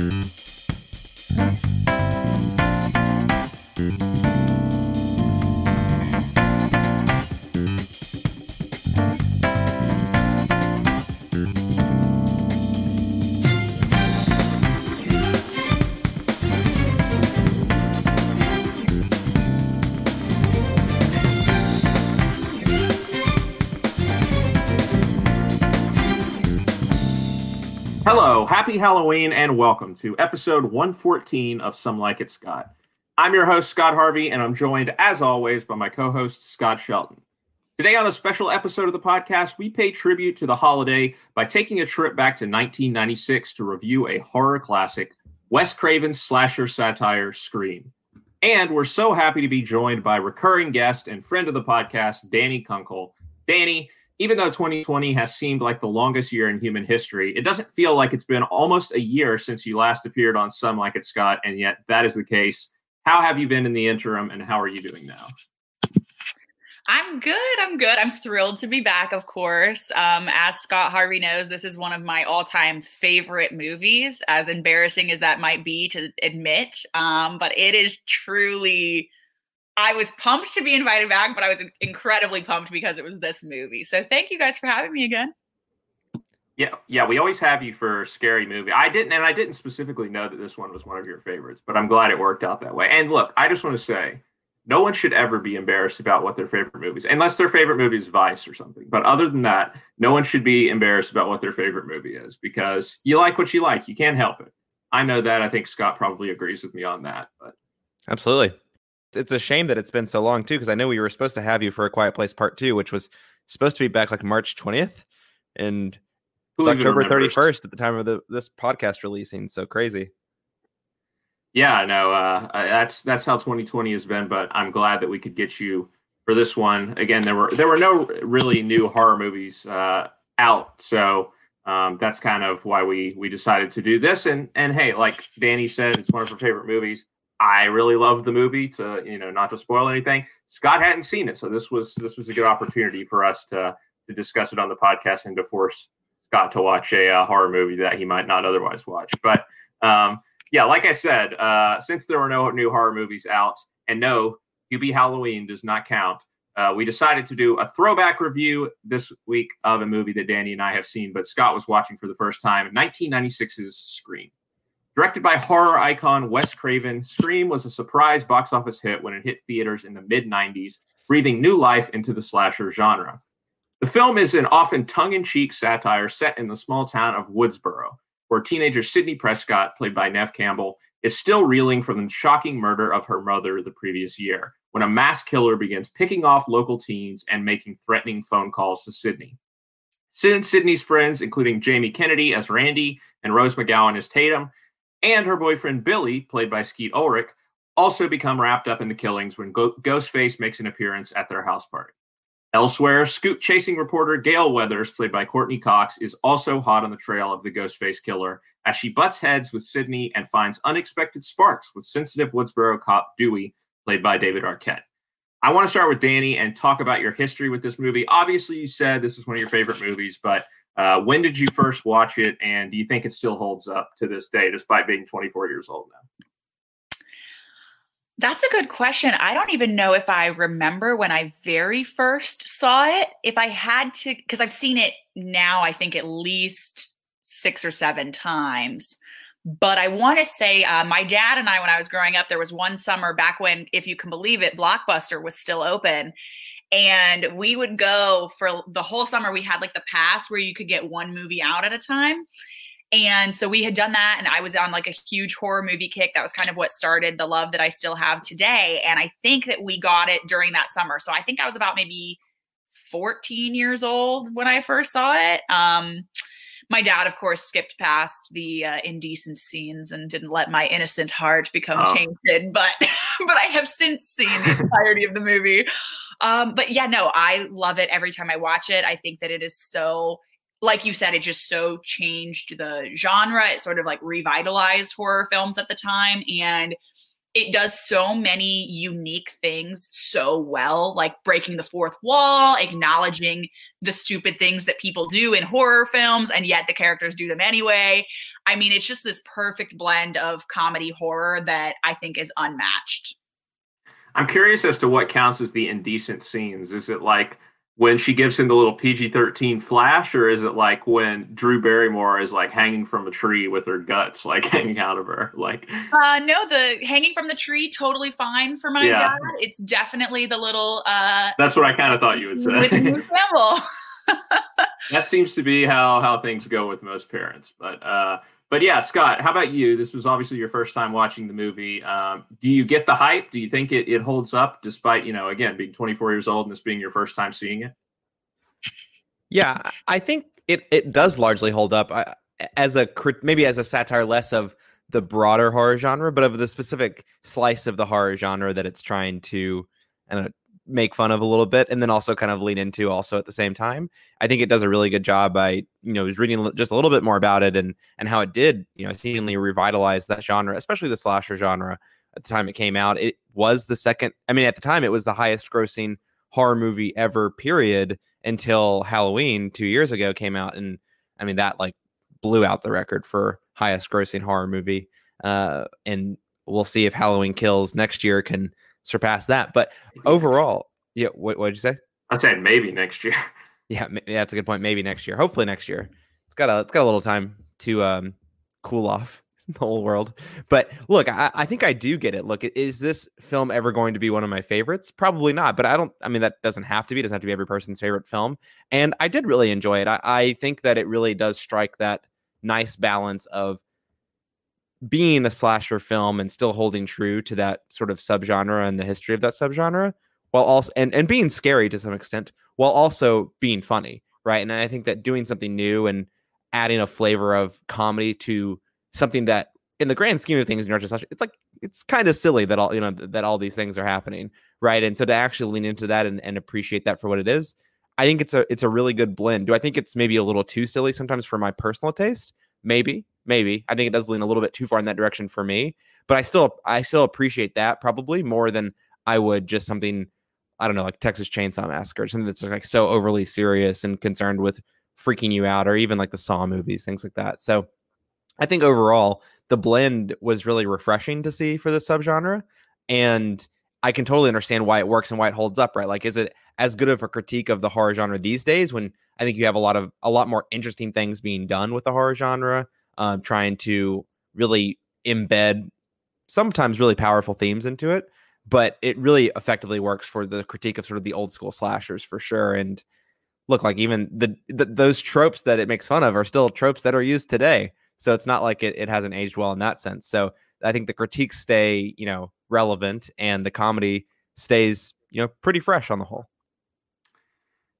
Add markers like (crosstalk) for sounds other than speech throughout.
Mm-hmm. Happy Halloween, and welcome to episode 114 of Some Like It Scott. I'm your host, Scott Harvey, and I'm joined, as always, by my co host, Scott Shelton. Today, on a special episode of the podcast, we pay tribute to the holiday by taking a trip back to 1996 to review a horror classic, Wes Craven's slasher satire, Scream. And we're so happy to be joined by recurring guest and friend of the podcast, Danny Kunkel. Danny, even though 2020 has seemed like the longest year in human history, it doesn't feel like it's been almost a year since you last appeared on Some Like It Scott, and yet that is the case. How have you been in the interim, and how are you doing now? I'm good. I'm good. I'm thrilled to be back, of course. Um, as Scott Harvey knows, this is one of my all time favorite movies, as embarrassing as that might be to admit. Um, but it is truly I was pumped to be invited back, but I was incredibly pumped because it was this movie. So thank you guys for having me again. Yeah, yeah, we always have you for scary movie. I didn't, and I didn't specifically know that this one was one of your favorites, but I'm glad it worked out that way. And look, I just want to say, no one should ever be embarrassed about what their favorite movies, unless their favorite movie is Vice or something. But other than that, no one should be embarrassed about what their favorite movie is because you like what you like. You can't help it. I know that. I think Scott probably agrees with me on that. But absolutely, it's a shame that it's been so long too, because I know we were supposed to have you for a Quiet Place Part Two, which was supposed to be back like March twentieth, and it's October thirty first at the time of the this podcast releasing. So crazy. Yeah, no, uh, that's that's how 2020 has been. But I'm glad that we could get you for this one. Again, there were there were no really new horror movies uh, out, so um, that's kind of why we we decided to do this. And and hey, like Danny said, it's one of her favorite movies. I really loved the movie. To you know, not to spoil anything, Scott hadn't seen it, so this was this was a good opportunity for us to to discuss it on the podcast and to force Scott to watch a, a horror movie that he might not otherwise watch. But um, yeah, like I said, uh, since there were no new horror movies out, and no, Hubie Halloween does not count. Uh, we decided to do a throwback review this week of a movie that Danny and I have seen, but Scott was watching for the first time 1996's Scream. Directed by horror icon Wes Craven, Scream was a surprise box office hit when it hit theaters in the mid 90s, breathing new life into the slasher genre. The film is an often tongue in cheek satire set in the small town of Woodsboro, where teenager Sidney Prescott, played by Neve Campbell, is still reeling from the shocking murder of her mother the previous year, when a mass killer begins picking off local teens and making threatening phone calls to Sidney. Sid and Sidney's friends, including Jamie Kennedy as Randy and Rose McGowan as Tatum, and her boyfriend Billy, played by Skeet Ulrich, also become wrapped up in the killings when Go- Ghostface makes an appearance at their house party. Elsewhere, scoop chasing reporter Gale Weathers, played by Courteney Cox, is also hot on the trail of the Ghostface killer as she butts heads with Sidney and finds unexpected sparks with sensitive Woodsboro cop Dewey, played by David Arquette. I want to start with Danny and talk about your history with this movie. Obviously, you said this is one of your favorite movies, but uh, when did you first watch it, and do you think it still holds up to this day, despite being 24 years old now? That's a good question. I don't even know if I remember when I very first saw it. If I had to, because I've seen it now, I think at least six or seven times. But I want to say, uh, my dad and I, when I was growing up, there was one summer back when, if you can believe it, Blockbuster was still open and we would go for the whole summer we had like the pass where you could get one movie out at a time. And so we had done that and i was on like a huge horror movie kick. That was kind of what started the love that i still have today and i think that we got it during that summer. So i think i was about maybe 14 years old when i first saw it. Um my dad, of course, skipped past the uh, indecent scenes and didn't let my innocent heart become oh. tainted. But (laughs) but I have since seen the entirety of the movie. Um, but yeah, no, I love it every time I watch it. I think that it is so like you said, it just so changed the genre. It sort of like revitalized horror films at the time. And it does so many unique things so well, like breaking the fourth wall, acknowledging the stupid things that people do in horror films, and yet the characters do them anyway. I mean, it's just this perfect blend of comedy horror that I think is unmatched. I'm curious as to what counts as the indecent scenes. Is it like when she gives him the little PG-13 flash, or is it like when Drew Barrymore is like hanging from a tree with her guts like (laughs) hanging out of her? Like, uh, no, the hanging from the tree totally fine for my yeah. dad. It's definitely the little. uh That's what I kind of thought you would say. With Campbell. (laughs) that seems to be how how things go with most parents, but. uh but yeah, Scott, how about you? This was obviously your first time watching the movie. Um, do you get the hype? Do you think it, it holds up despite, you know, again, being 24 years old and this being your first time seeing it? Yeah, I think it, it does largely hold up I, as a maybe as a satire less of the broader horror genre, but of the specific slice of the horror genre that it's trying to and make fun of a little bit and then also kind of lean into also at the same time. I think it does a really good job by, you know, reading just a little bit more about it and and how it did, you know, seemingly revitalize that genre, especially the slasher genre at the time it came out. It was the second I mean at the time it was the highest grossing horror movie ever period until Halloween 2 years ago came out and I mean that like blew out the record for highest grossing horror movie. Uh and we'll see if Halloween Kills next year can surpass that. But overall, yeah, what did you say? I said maybe next year. (laughs) Yeah, yeah, that's a good point. Maybe next year. Hopefully next year. It's got a it's got a little time to um cool off (laughs) the whole world. But look, I, I think I do get it. Look, is this film ever going to be one of my favorites? Probably not. But I don't. I mean, that doesn't have to be. It doesn't have to be every person's favorite film. And I did really enjoy it. I, I think that it really does strike that nice balance of being a slasher film and still holding true to that sort of subgenre and the history of that subgenre while also and, and being scary to some extent while also being funny right? And i think that doing something new and adding a flavor of comedy to something that in the grand scheme of things in it's like it's kind of silly that all you know that all these things are happening right? And so to actually lean into that and, and appreciate that for what it is i think it's a it's a really good blend. Do i think it's maybe a little too silly sometimes for my personal taste? Maybe maybe. I think it does lean a little bit too far in that direction for me but i still i still appreciate that probably more than i would just something i don't know like texas chainsaw massacre something that's like so overly serious and concerned with freaking you out or even like the saw movies things like that. So i think overall the blend was really refreshing to see for the subgenre and i can totally understand why it works and why it holds up right? Like is it as good of a critique of the horror genre these days when i think you have a lot of a lot more interesting things being done with the horror genre um, trying to really embed sometimes really powerful themes into it. But it really effectively works for the critique of sort of the old school slashers for sure. And look, like even the, the those tropes that it makes fun of are still tropes that are used today. So it's not like it, it hasn't aged well in that sense. So I think the critiques stay, you know, relevant and the comedy stays, you know, pretty fresh on the whole.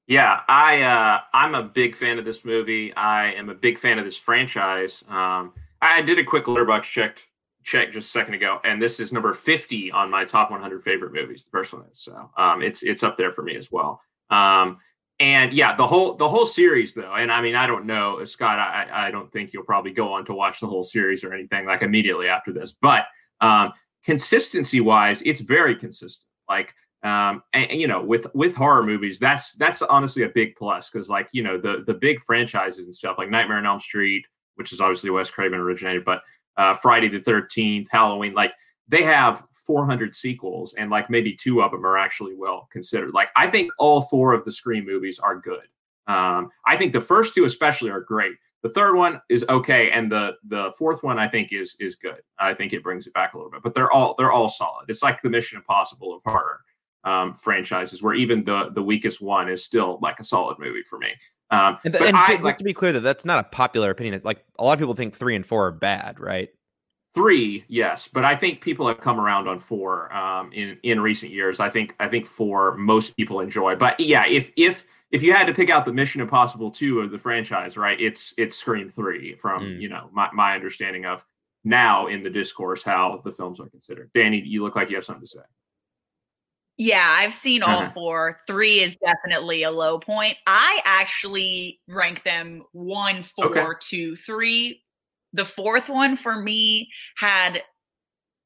Yeah, I uh, I'm a big fan of this movie. I am a big fan of this franchise. Um, I did a quick Letterboxd check check just a second ago, and this is number 50 on my top 100 favorite movies. The first one is so um, it's it's up there for me as well. Um, and yeah, the whole the whole series though, and I mean I don't know Scott. I I don't think you'll probably go on to watch the whole series or anything like immediately after this, but um, consistency wise, it's very consistent. Like um and, and, you know with with horror movies that's that's honestly a big plus because like you know the the big franchises and stuff like nightmare on elm street which is obviously wes craven originated but uh friday the 13th halloween like they have 400 sequels and like maybe two of them are actually well considered. Like i think all four of the scream movies are good. Um i think the first two especially are great. The third one is okay and the the fourth one i think is is good. I think it brings it back a little bit but they're all they're all solid. It's like the mission impossible of horror um, franchises, where even the the weakest one is still like a solid movie for me. Um, and, and I, like, to be clear, that that's not a popular opinion. It's like a lot of people think three and four are bad, right? Three, yes, but I think people have come around on four um, in in recent years. I think I think four most people enjoy, but yeah, if if if you had to pick out the Mission Impossible two of the franchise, right? It's it's Scream three from mm. you know my my understanding of now in the discourse how the films are considered. Danny, you look like you have something to say. Yeah, I've seen all uh-huh. four. Three is definitely a low point. I actually rank them one, four, okay. two, three. The fourth one for me had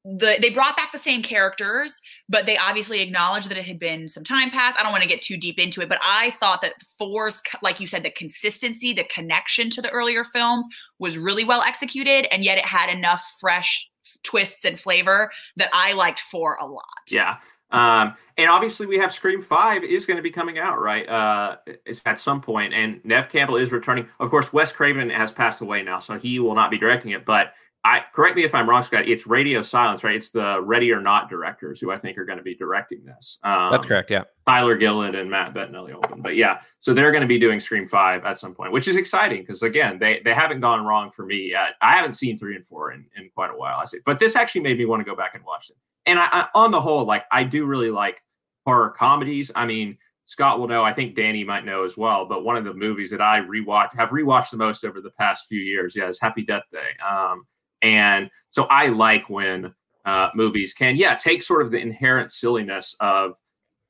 the they brought back the same characters, but they obviously acknowledged that it had been some time past. I don't want to get too deep into it, but I thought that four's like you said, the consistency, the connection to the earlier films was really well executed, and yet it had enough fresh twists and flavor that I liked four a lot. Yeah. Um, and obviously, we have Scream Five is going to be coming out, right? Uh, it's at some point, and Neve Campbell is returning. Of course, Wes Craven has passed away now, so he will not be directing it. But I correct me if I'm wrong, Scott. It's Radio Silence, right? It's the Ready or Not directors who I think are going to be directing this. Um, That's correct. Yeah, Tyler Gillett and Matt Bettinelli Olpin. But yeah, so they're going to be doing Scream Five at some point, which is exciting because again, they they haven't gone wrong for me yet. I haven't seen three and four in, in quite a while. I say, but this actually made me want to go back and watch them. And I, I, on the whole, like I do really like horror comedies. I mean. Scott will know. I think Danny might know as well. But one of the movies that I rewatch have rewatched the most over the past few years, yeah, is Happy Death Day. Um, and so I like when uh, movies can, yeah, take sort of the inherent silliness of,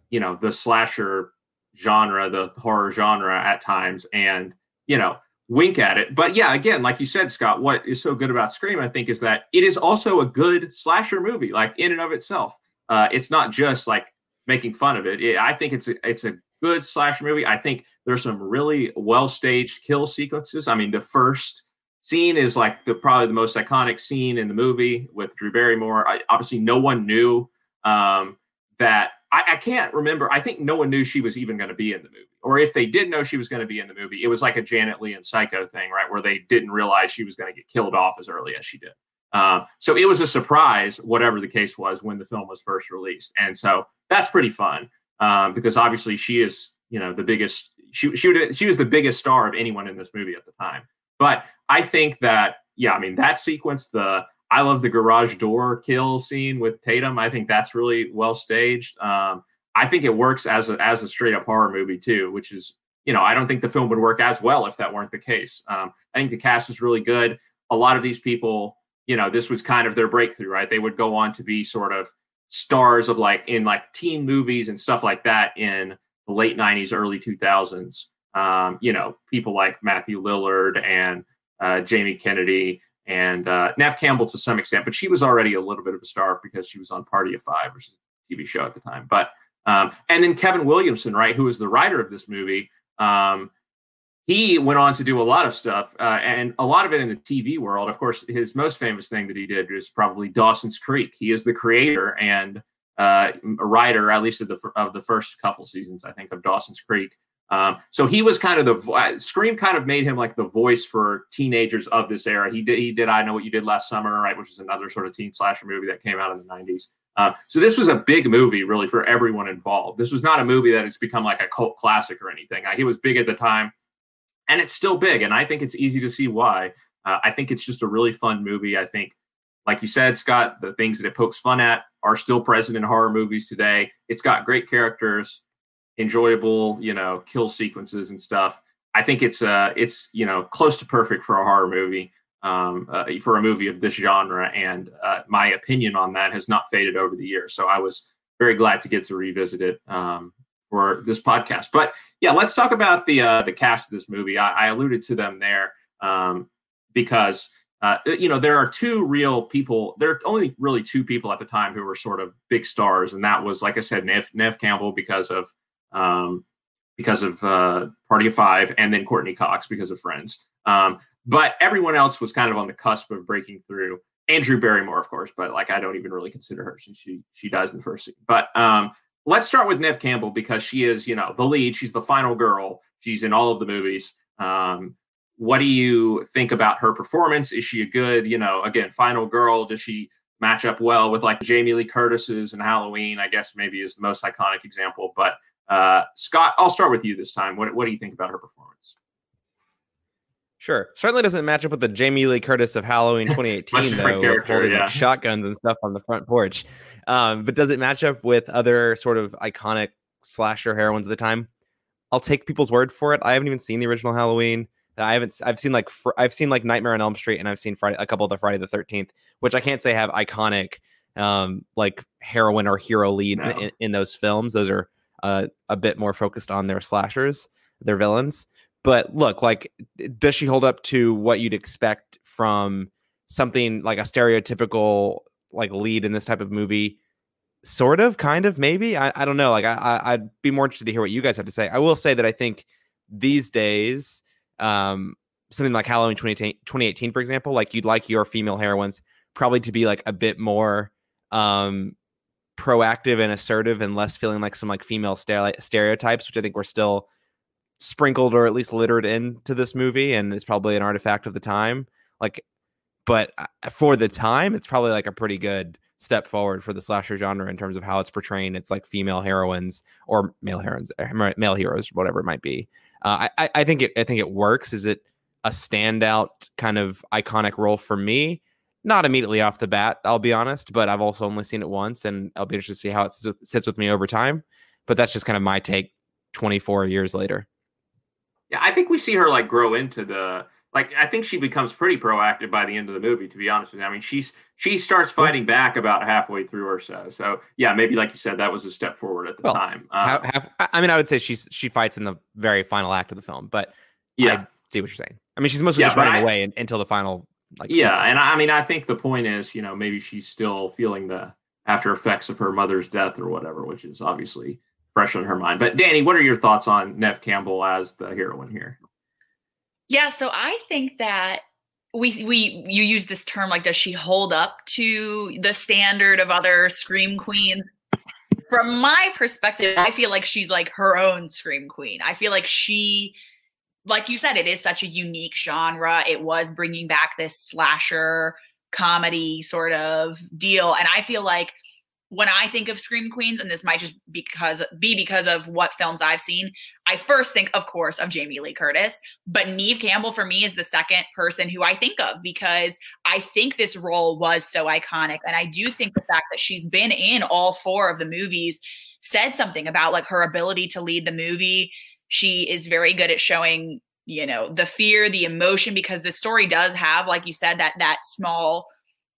you know, the slasher genre, the horror genre at times, and, you know, wink at it. But yeah, again, like you said, Scott, what is so good about Scream, I think, is that it is also a good slasher movie, like in and of itself. Uh, it's not just like making fun of it. it. I think it's a, it's a good slasher movie. I think there's some really well staged kill sequences. I mean, the first scene is like the probably the most iconic scene in the movie with Drew Barrymore. I, obviously, no one knew um, that. I, I, can't remember. I think no one knew she was even going to be in the movie, or if they did know she was going to be in the movie, it was like a Janet Leigh and Psycho thing, right, where they didn't realize she was going to get killed off as early as she did. Um, so it was a surprise, whatever the case was, when the film was first released, and so that's pretty fun um, because obviously she is, you know, the biggest. She she would, she was the biggest star of anyone in this movie at the time. But I think that, yeah, I mean, that sequence, the I love the garage door kill scene with Tatum. I think that's really well staged. Um, I think it works as a as a straight up horror movie too, which is you know I don't think the film would work as well if that weren't the case. Um, I think the cast is really good. A lot of these people, you know, this was kind of their breakthrough, right? They would go on to be sort of stars of like in like teen movies and stuff like that in the late '90s, early 2000s. Um, you know, people like Matthew Lillard and uh, Jamie Kennedy, and uh, Campbell to some extent, but she was already a little bit of a star because she was on Party of Five, which is a TV show at the time. But um, and then Kevin Williamson, right, who was the writer of this movie, um, he went on to do a lot of stuff, uh, and a lot of it in the TV world. Of course, his most famous thing that he did was probably Dawson's Creek. He is the creator and uh, a writer, at least of the of the first couple seasons, I think, of Dawson's Creek. Um, so he was kind of the Scream kind of made him like the voice for teenagers of this era. He did he did I know what you did last summer, right, which is another sort of teen slasher movie that came out in the '90s. Uh, so this was a big movie, really, for everyone involved. This was not a movie that has become like a cult classic or anything. He was big at the time, and it's still big. And I think it's easy to see why. Uh, I think it's just a really fun movie. I think, like you said, Scott, the things that it pokes fun at are still present in horror movies today. It's got great characters enjoyable, you know, kill sequences and stuff. I think it's uh it's you know close to perfect for a horror movie, um, uh, for a movie of this genre, and uh, my opinion on that has not faded over the years. So I was very glad to get to revisit it um, for this podcast. But yeah, let's talk about the uh, the cast of this movie. I, I alluded to them there um, because uh, you know there are two real people. There are only really two people at the time who were sort of big stars, and that was like I said, Nev, Neve Campbell because of um, because of uh, Party of Five, and then Courteney Cox because of Friends. Um, but everyone else was kind of on the cusp of breaking through. And Drew Barrymore, of course, but like I don't even really consider her since she she dies in the first scene. But um, let's start with Neve Campbell because she is, you know, the lead. She's the final girl. She's in all of the movies. Um, what do you think about her performance? Is she a good, you know, again, final girl? Does she match up well with like Jamie Lee Curtis's and Halloween? I guess maybe is the most iconic example. But uh, Scott, I'll start with you this time. What, what do you think about her performance? Sure. Certainly doesn't match up with the Jamie Lee Curtis of Halloween (laughs) 2018, though, with holding yeah. shotguns and stuff on the front porch. Um, but does it match up with other sort of iconic slasher heroines at the time? I'll take people's word for it. I haven't even seen the original Halloween. I haven't. I've seen like fr- I've seen like Nightmare on Elm Street, and I've seen Friday, a couple of the Friday the Thirteenth, which I can't say have iconic um, like heroine or hero leads no. in, in, those films. Those are uh, a bit more focused on their slashers, their villains. But look, like, does she hold up to what you'd expect from something like a stereotypical like lead in this type of movie? Sort of kind of maybe? I, I don't know. Like I, I would be more interested to hear what you guys have to say. I will say that i think these days um something like halloween 2018 for example like you'd like your female heroines probably to be like a bit more um proactive and assertive and less feeling like some like female stereotypes which i think we're still sprinkled or at least littered into this movie and it's probably an artifact of the time. Like but uh, for the time it's probably like a pretty good step forward for the slasher genre in terms of how it's portraying it's like female heroines or male heroines er, male heroes whatever it might be. Uh, I, I think it i think it works. Is it a standout kind of iconic role for me not immediately off the bat i'll be honest but i've also only seen it once and i'll be interested to see how it sits with me over time but that's just kind of my take 24 years later yeah, I think we see her like grow into the like I think she becomes pretty proactive by the end of the movie, to be honest with you. I mean, she's she starts fighting back about halfway through or so. So yeah, maybe like you said, that was a step forward at the well, time. Um, half, I mean, I would say she's she fights in the very final act of the film, but yeah, I see what you're saying. I mean, she's mostly yeah, just running I, away until the final. Like, yeah, scene. and I mean, I think the point is, you know, maybe she's still feeling the after effects of her mother's death or whatever, which is obviously fresh on her mind. But Danny, what are your thoughts on Neve Campbell as the heroine here? Yeah, so I think that we we you use this term like does she hold up to the standard of other scream queens? From my perspective, I feel like she's like her own scream queen. I feel like she like you said it is such a unique genre. It was bringing back this slasher comedy sort of deal and I feel like when I think of Scream Queens, and this might just because be because of what films I've seen, I first think, of course, of Jamie Lee Curtis. But Neve Campbell for me is the second person who I think of because I think this role was so iconic. And I do think the fact that she's been in all four of the movies said something about like her ability to lead the movie. She is very good at showing, you know, the fear, the emotion, because the story does have, like you said, that that small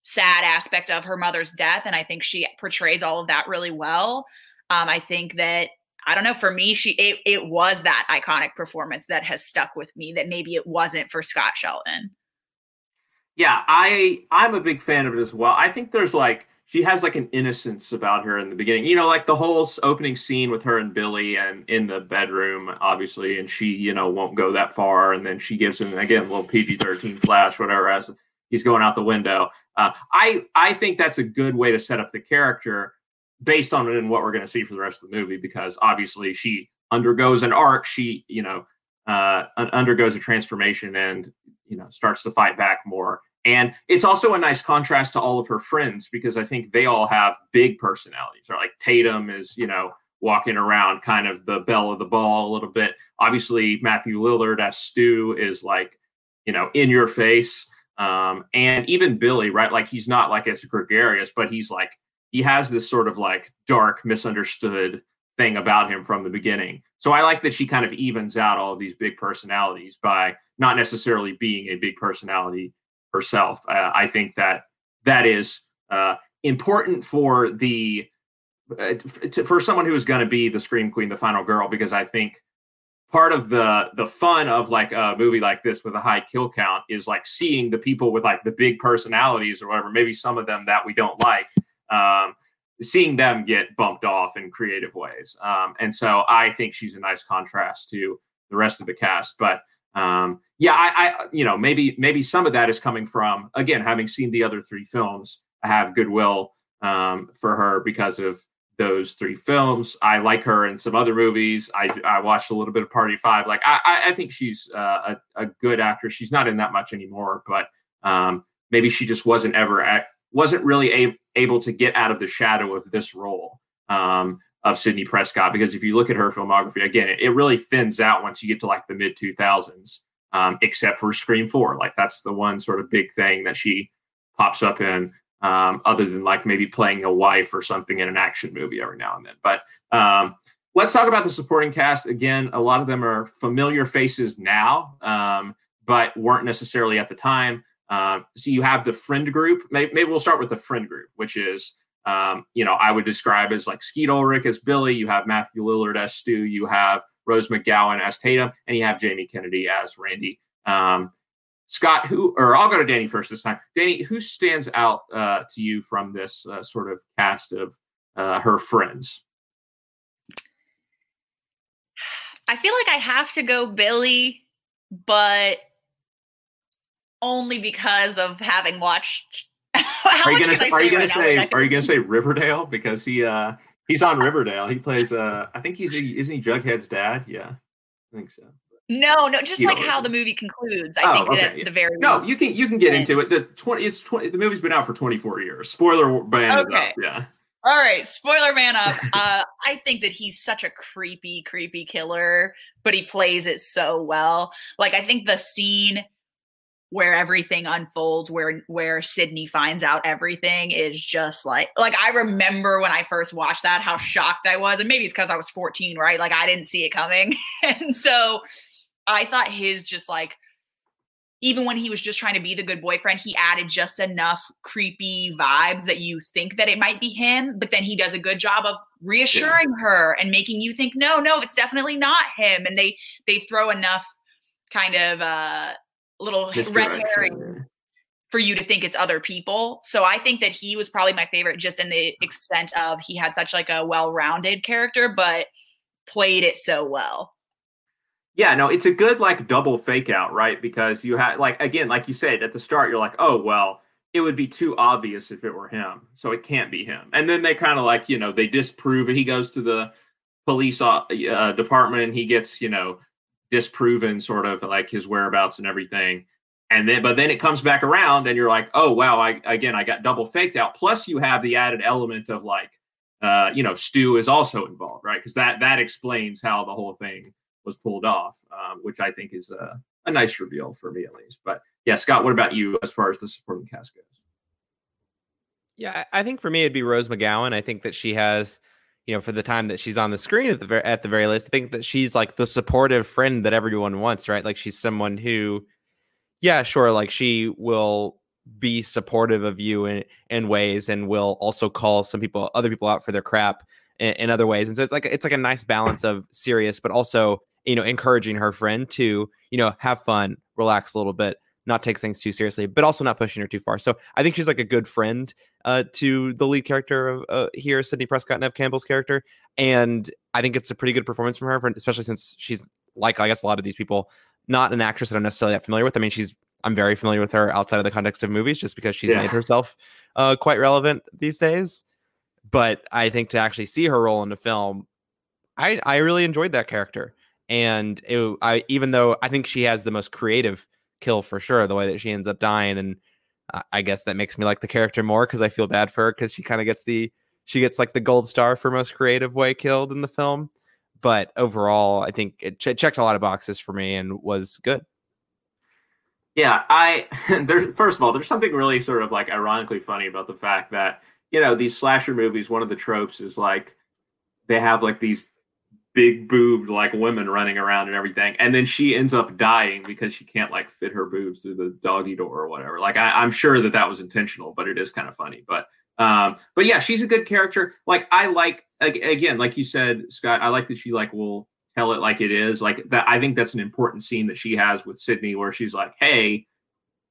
sad aspect of her mother's death and i think she portrays all of that really well. Um, i think that i don't know for me she it, it was that iconic performance that has stuck with me that maybe it wasn't for scott shelton. Yeah i i'm a big fan of it as well. I think there's like she has like an innocence about her in the beginning you know like the whole opening scene with her and billy and in the bedroom obviously and she you know won't go that far and then she gives him again a little pg-13 flash whatever as he's going out the window. Uh, I I think that's a good way to set up the character based on it and what we're going to see for the rest of the movie because obviously she undergoes an arc. She you know uh, undergoes a transformation and you know starts to fight back more. And it's also a nice contrast to all of her friends because I think they all have big personalities. Or like Tatum is you know walking around kind of the belle of the ball a little bit. Obviously Matthew Lillard as Stu is like you know in your face um, and even Billy, right? Like he's not like as gregarious, but he's like he has this sort of like dark, misunderstood thing about him from the beginning. So I like that she kind of evens out all of these big personalities by not necessarily being a big personality herself. Uh, I think that that is uh, important for the uh, for someone who is going to be the scream queen, the final girl, because I think part of the the fun of like a movie like this with a high kill count is like seeing the people with like the big personalities or whatever maybe some of them that we don't like um, seeing them get bumped off in creative ways um, and so i think she's a nice contrast to the rest of the cast but um, yeah I, I you know maybe maybe some of that is coming from again having seen the other three films i have goodwill um, for her because of those three films. I like her in some other movies. I, I watched a little bit of Party Five. Like I, I think she's uh, a, a good actress. She's not in that much anymore, but um, maybe she just wasn't ever at, wasn't really a, able to get out of the shadow of this role um, of Sidney Prescott. Because if you look at her filmography again, it, it really thins out once you get to like the mid two thousands, um, except for Scream Four. Like that's the one sort of big thing that she pops up in um, other than like maybe playing a wife or something in an action movie every now and then. But um, let's talk about the supporting cast. Again, a lot of them are familiar faces now, um, but weren't necessarily at the time. Um, so you have the friend group. Maybe, maybe, we'll start with the friend group, which is, um, you know, I would describe as like Skeet Ulrich as Billy. You have Matthew Lillard as Stu. You have Rose McGowan as Tatum, and you have Jamie Kennedy as Randy. Um, Scott, who or I'll go to Danny first this time. Danny, who stands out uh, to you from this uh, sort of cast of uh, her friends? I feel like I have to go Billy, but only because of having watched. are you gonna say, are you gonna say are you gonna say Riverdale because he uh he's on Riverdale. He plays uh I think he's isn't he Jughead's dad? Yeah, I think so. No, no, just you like how the movie concludes. I oh, think okay. the very no, you can you can get into it. The twenty, it's twenty. The movie's been out for twenty four years. Spoiler ban okay. Yeah. All right, spoiler man up. (laughs) Uh, I think that he's such a creepy, creepy killer, but he plays it so well. Like I think the scene where everything unfolds where where sydney finds out everything is just like like I remember when I first watched that how shocked I was and maybe it's cuz I was 14 right? Like I didn't see it coming. (laughs) And so I thought his just like even when he was just trying to be the good boyfriend he added just enough creepy vibes that you think that it might be him but then he does a good job of reassuring yeah. her and making you think no no it's definitely not him. And they they throw enough kind of uh little red herring for you to think it's other people. So I think that he was probably my favorite just in the extent of he had such like a well-rounded character but played it so well. Yeah, no, it's a good like double fake out, right? Because you had like again, like you said at the start, you're like, oh well, it would be too obvious if it were him, so it can't be him. And then they kind of like you know they disprove it. He goes to the police uh, uh department, he gets you know disproven sort of like his whereabouts and everything. And then but then it comes back around and you're like oh wow i again i got double faked out. Plus you have the added element of like uh you know stu is also involved right? Because that that explains how the whole thing was pulled off um, which i think is a, a nice reveal for me at least. But yeah scott what about you as far as the supporting cast goes? Yeah i think for me it'd be rose mcgowan. I think that she has you know, for the time that she's on the screen at the very, at the very least, I think that she's like the supportive friend that everyone wants, right? Like she's someone who, yeah, sure, like she will be supportive of you in in ways, and will also call some people, other people out for their crap in, in other ways, and so it's like it's like a nice balance of serious, but also you know encouraging her friend to you know have fun, relax a little bit, not take things too seriously, but also not pushing her too far. So I think she's like a good friend uh, to the lead character of uh, here, Sidney Prescott, Neve Campbell's character, and I think it's a pretty good performance from her, especially since she's like I guess a lot of these people, not an actress that I'm necessarily that familiar with. I mean, she's I'm very familiar with her outside of the context of movies, just because she's yeah. made herself uh, quite relevant these days. But I think to actually see her role in the film, I I really enjoyed that character, and it, I even though I think she has the most creative kill for sure, the way that she ends up dying, and I guess that makes me like the character more because I feel bad for her because she kind of gets the she gets like the gold star for most creative way killed in the film. But overall, I think it ch- checked a lot of boxes for me and was good. Yeah, I (laughs) there's first of all, there's something really sort of like ironically funny about the fact that you know these slasher movies. One of the tropes is like they have like these big boobed like women running around and everything and then she ends up dying because she can't like fit her boobs through the doggy door or whatever. Like I, i'm sure that that was intentional but it is kind of funny. But um but yeah she's a good character. Like i like again like you said scott i like that she like will tell it like it is. Like that i think that's an important scene that she has with Sidney, where she's like hey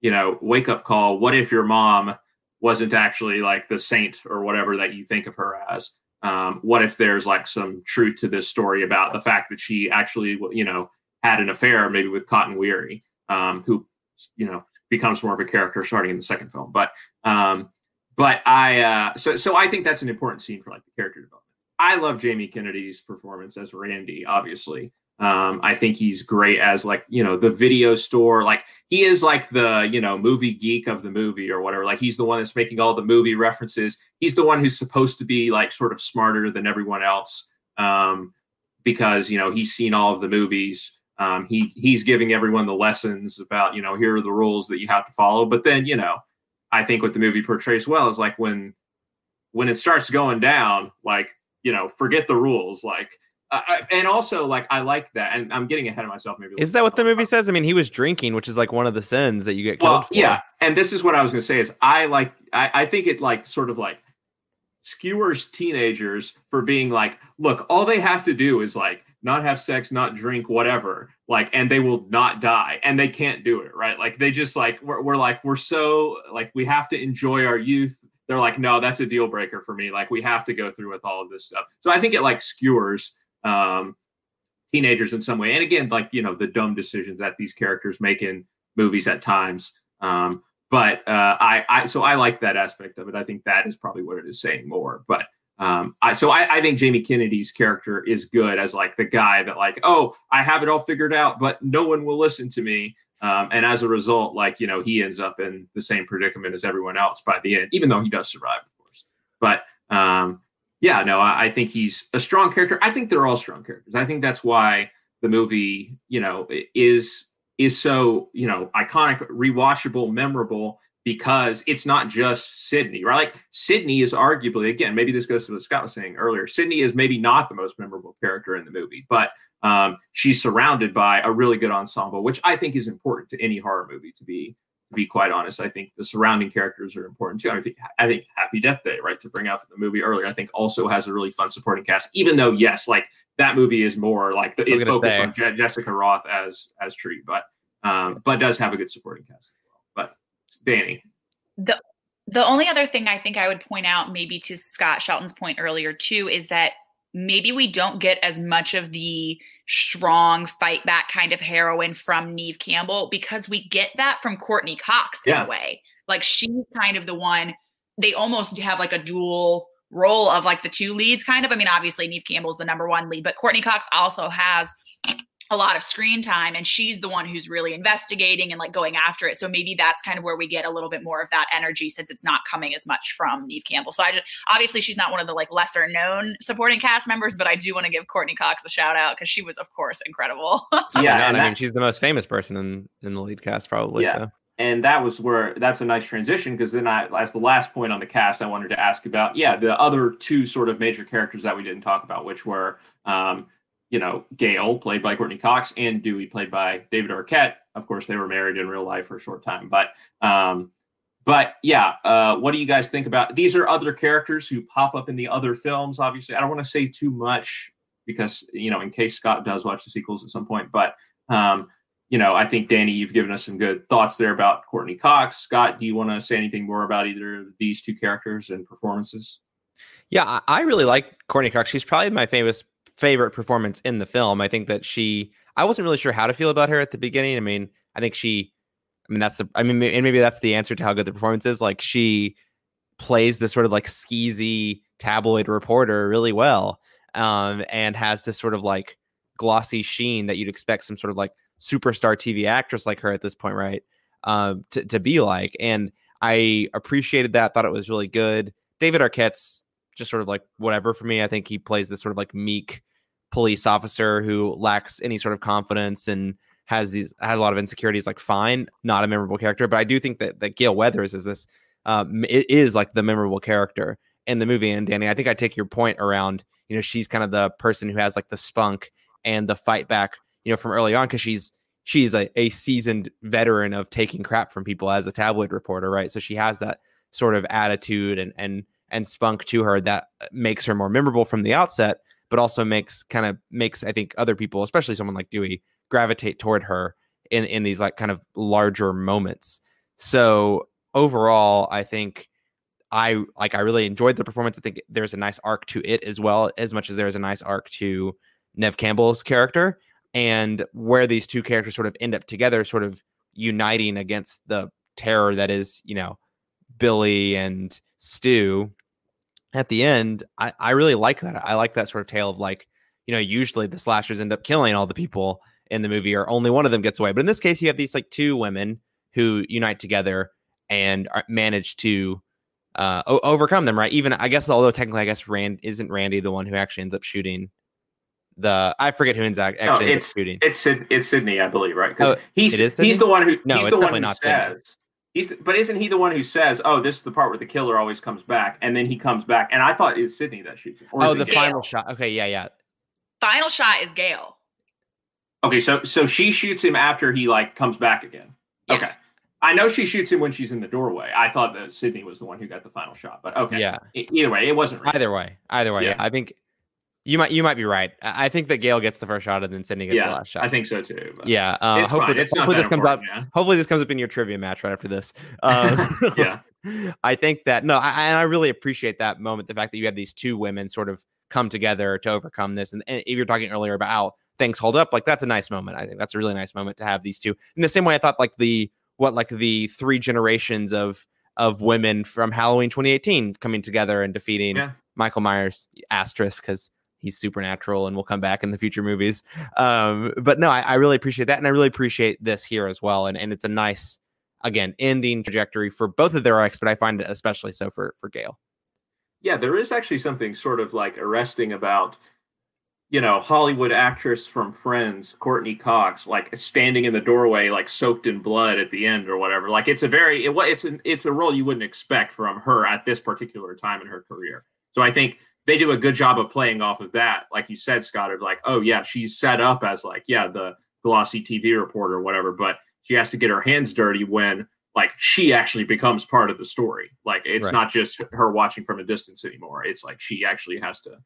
you know wake up call. What if your mom wasn't actually like the saint or whatever that you think of her as um, what if there's like some truth to this story about the fact that she actually you know had an affair maybe with cotton weary um, who you know becomes more of a character starting in the second film. But um, but i uh, so so i think that's an important scene for like the character development. I love jamie kennedy's performance as randy obviously um, I think he's great as like you know the video store. Like he is like the you know movie geek of the movie or whatever. Like he's the one that's making all the movie references. He's the one who's supposed to be like sort of smarter than everyone else um, because you know he's seen all of the movies. Um, he he's giving everyone the lessons about you know here are the rules that you have to follow. But then you know I think what the movie portrays well is like when when it starts going down, like you know forget the rules, like uh, and also, like, I like that, and I'm getting ahead of myself. Maybe is that what the movie says? I mean, he was drinking, which is like one of the sins that you get. Well, for. yeah, and this is what I was going to say: is I like, I, I think it like sort of like skewers teenagers for being like, look, all they have to do is like not have sex, not drink, whatever. Like, and they will not die, and they can't do it, right? Like, they just like we're, we're like we're so like we have to enjoy our youth. They're like, no, that's a deal breaker for me. Like, we have to go through with all of this stuff. So I think it like skewers um, teenagers in some way, and again, like you know, the dumb decisions that these characters make in movies at times. Um, but uh, I, I, so I like that aspect of it. I think that is probably what it is saying more. But um, I, so I, I think Jamie Kennedy's character is good as like the guy that like, oh, I have it all figured out, but no one will listen to me. Um, and as a result, like you know, he ends up in the same predicament as everyone else by the end, even though he does survive, of course. But um, yeah, no, I, I think he's a strong character. I think they're all strong characters. I think that's why the movie, you know, is is so you know iconic, rewatchable, memorable because it's not just Sidney, right? Like Sidney is arguably, again, maybe this goes to what Scott was saying earlier. Sidney is maybe not the most memorable character in the movie, but um, she's surrounded by a really good ensemble, which I think is important to any horror movie. To be to be quite honest, I think the surrounding characters are important too. I think I think Happy Death Day, right, to bring out the movie earlier, I think also has a really fun supporting cast. Even though, yes, like that movie is more like the, is focused on Je- Jessica Roth as as Tree, but um, but does have a good supporting cast as well. But Danny. The the only other thing I think I would point out, maybe to Scott Shelton's point earlier too, is that maybe we don't get as much of the strong fight back kind of heroine from Neve Campbell because we get that from Courteney Cox in yeah. a way. Like she's kind of the one they almost have like a dual role of like the two leads kind of. I mean, obviously Neve Campbell's the number one lead, but Courteney Cox also has a lot of screen time and she's the one who's really investigating and like going after it. So maybe that's kind of where we get a little bit more of that energy since it's not coming as much from neve campbell. So i just obviously she's not one of the like lesser known supporting cast members but i do want to give courtney cox a shout out because she was of course incredible. (laughs) Yeah and i mean she's the most famous person in in the lead cast probably yeah. so. and that was where that's a nice transition because then I, as the last point on the cast, I wanted to ask about yeah the other two sort of major characters that we didn't talk about, which were um, you know, Gale, played by Courteney Cox, and Dewey, played by David Arquette. Of course, they were married in real life for a short time, but um, but yeah, uh, what do you guys think about? These are other characters who pop up in the other films. Obviously, I don't want to say too much because you know, in case Scott does watch the sequels at some point, but um, you know, I think Danny, you've given us some good thoughts there about Courteney Cox. Scott, do you want to say anything more about either of these two characters and performances? Yeah, I really like Courteney Cox. She's probably my famous favorite performance in the film. I think that she, I wasn't really sure how to feel about her at the beginning. I mean, I think she, I mean, that's the, I mean, and maybe that's the answer to how good the performance is. Like she plays this sort of like skeezy tabloid reporter really well, um, and has this sort of like glossy sheen that you'd expect some sort of like superstar TV actress like her at this point, right? Um, to, to be like. And I appreciated that, thought it was really good. David Arquette's just sort of like whatever for me. I think he plays this sort of like meek police officer who lacks any sort of confidence and has these has a lot of insecurities. Like fine, not a memorable character, but I do think that that Gale Weathers is this um, is like the memorable character in the movie. And Danny, I think I take your point around you know she's kind of the person who has like the spunk and the fight back you know from early on because she's she's a, a seasoned veteran of taking crap from people as a tabloid reporter, right? So she has that sort of attitude and and and spunk to her that uh, makes her more memorable from the outset, but also makes kind of makes I think other people, especially someone like Dewey, gravitate toward her in in these like kind of larger moments. So overall, I think I like I really enjoyed the performance. I think there's a nice arc to it as well, as much as there's a nice arc to Neve Campbell's character and where these two characters sort of end up together, sort of uniting against the terror that is, you know, Billy and Stu at the end, I, I really like that. I like that sort of tale of like, you know, usually the slashers end up killing all the people in the movie, or only one of them gets away. But in this case, you have these like two women who unite together and are, manage to uh, o- overcome them, right? Even I guess, although technically, I guess Rand isn't Randy the one who actually ends up shooting the I forget who ends up actually no, it's, shooting. It's Sid, it's Sidney, I believe, right? Because oh, he's he's the one who no, he's the one who says. Sidney. He's, but isn't he the one who says, "Oh, this is the part where the killer always comes back," and then he comes back? And I thought it's Sidney that shoots him. oh, the final shot. Okay, yeah, yeah. Final shot is Gale. Okay, so so she shoots him after he like comes back again. Yes. Okay, I know she shoots him when she's in the doorway. I thought that Sidney was the one who got the final shot, but okay. Yeah. either way, it wasn't. Either way, either way. Yeah. I think You might you might be right. I think that Gale gets the first shot and then Sidney gets yeah, the last shot. I think so too. Yeah. Uh, hopefully, hopefully this comes up. Yeah. Hopefully this comes up in your trivia match right after this. Uh, (laughs) yeah. (laughs) I think that no, I, and I really appreciate that moment. The fact that you have these two women sort of come together to overcome this, and, and if you're talking earlier about how things hold up, like that's a nice moment. I think that's a really nice moment to have these two. In the same way, I thought like the what like the three generations of of women from Halloween 2018 coming together and defeating yeah. Michael Myers asterisk because he's supernatural and will come back in the future movies. Um, but no, I, I, really appreciate that, and I really appreciate this here as well. And and it's a nice, again, ending trajectory for both of their arcs, but I find it especially so for for Gale. Yeah, there is actually something sort of like arresting about you know, Hollywood actress from Friends, Courteney Cox, like standing in the doorway, like soaked in blood at the end or whatever. Like it's a very, it, it's an, it's a role you wouldn't expect from her at this particular time in her career. So I think they do a good job of playing off of that. Like you said, Scott, of like, oh yeah, she's set up as like, yeah, the glossy TV reporter or whatever, but she has to get her hands dirty when like she actually becomes part of the story. Like it's right. not just her watching from a distance anymore. It's like she actually has to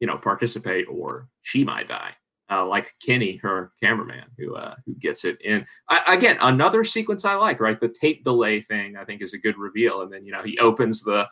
you know, participate or she might die. Uh, like Kenny, her cameraman, who uh, who gets it in. I, again, another sequence I like, right? The tape delay thing, I think, is a good reveal. And then you know he opens the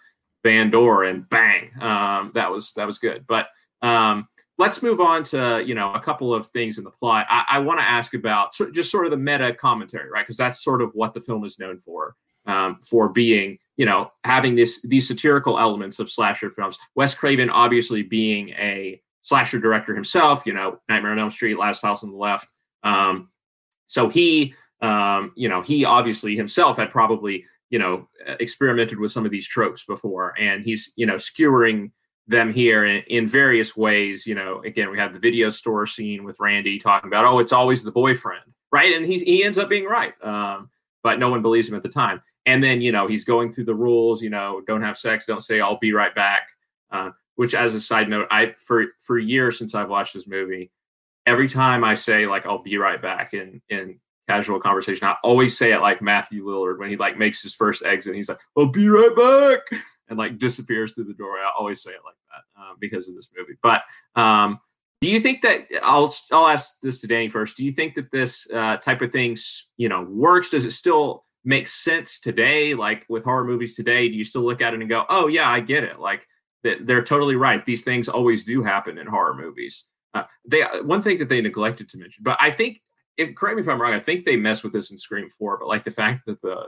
van door and bang, um, that was that was good. But um, let's move on to you know a couple of things in the plot. I, I want to ask about so, just sort of the meta commentary, right? Because that's sort of what the film is known for, um, for being you know, having this these satirical elements of slasher films. Wes Craven obviously being a slasher director himself, you know, Nightmare on Elm Street, Last House on the Left. Um, so he, um, you know, he obviously himself had probably, you know, experimented with some of these tropes before, and he's, you know, skewering them here in, in various ways. You know, again, we have the video store scene with Randy talking about, oh, it's always the boyfriend, right? And he he ends up being right, um, but no one believes him at the time and then you know he's going through the rules you know don't have sex don't say i'll be right back uh, which as a side note i for for years since i've watched this movie every time i say like i'll be right back in in casual conversation. I always say it like matthew lillard when he like makes his first exit he's like i'll be right back and like disappears through the door i always say it like that uh, because of this movie. But um do you think that I'll I'll ask this to Danny first? Do you think that this uh, type of things you know works? Does it still make sense today? Like with horror movies today do you still look at it and go oh yeah i get it. Like they're totally right. These things always do happen in horror movies. Uh, they one thing that they neglected to mention but i think if correct me if i'm wrong i think they mess with this in scream 4 but like the fact that the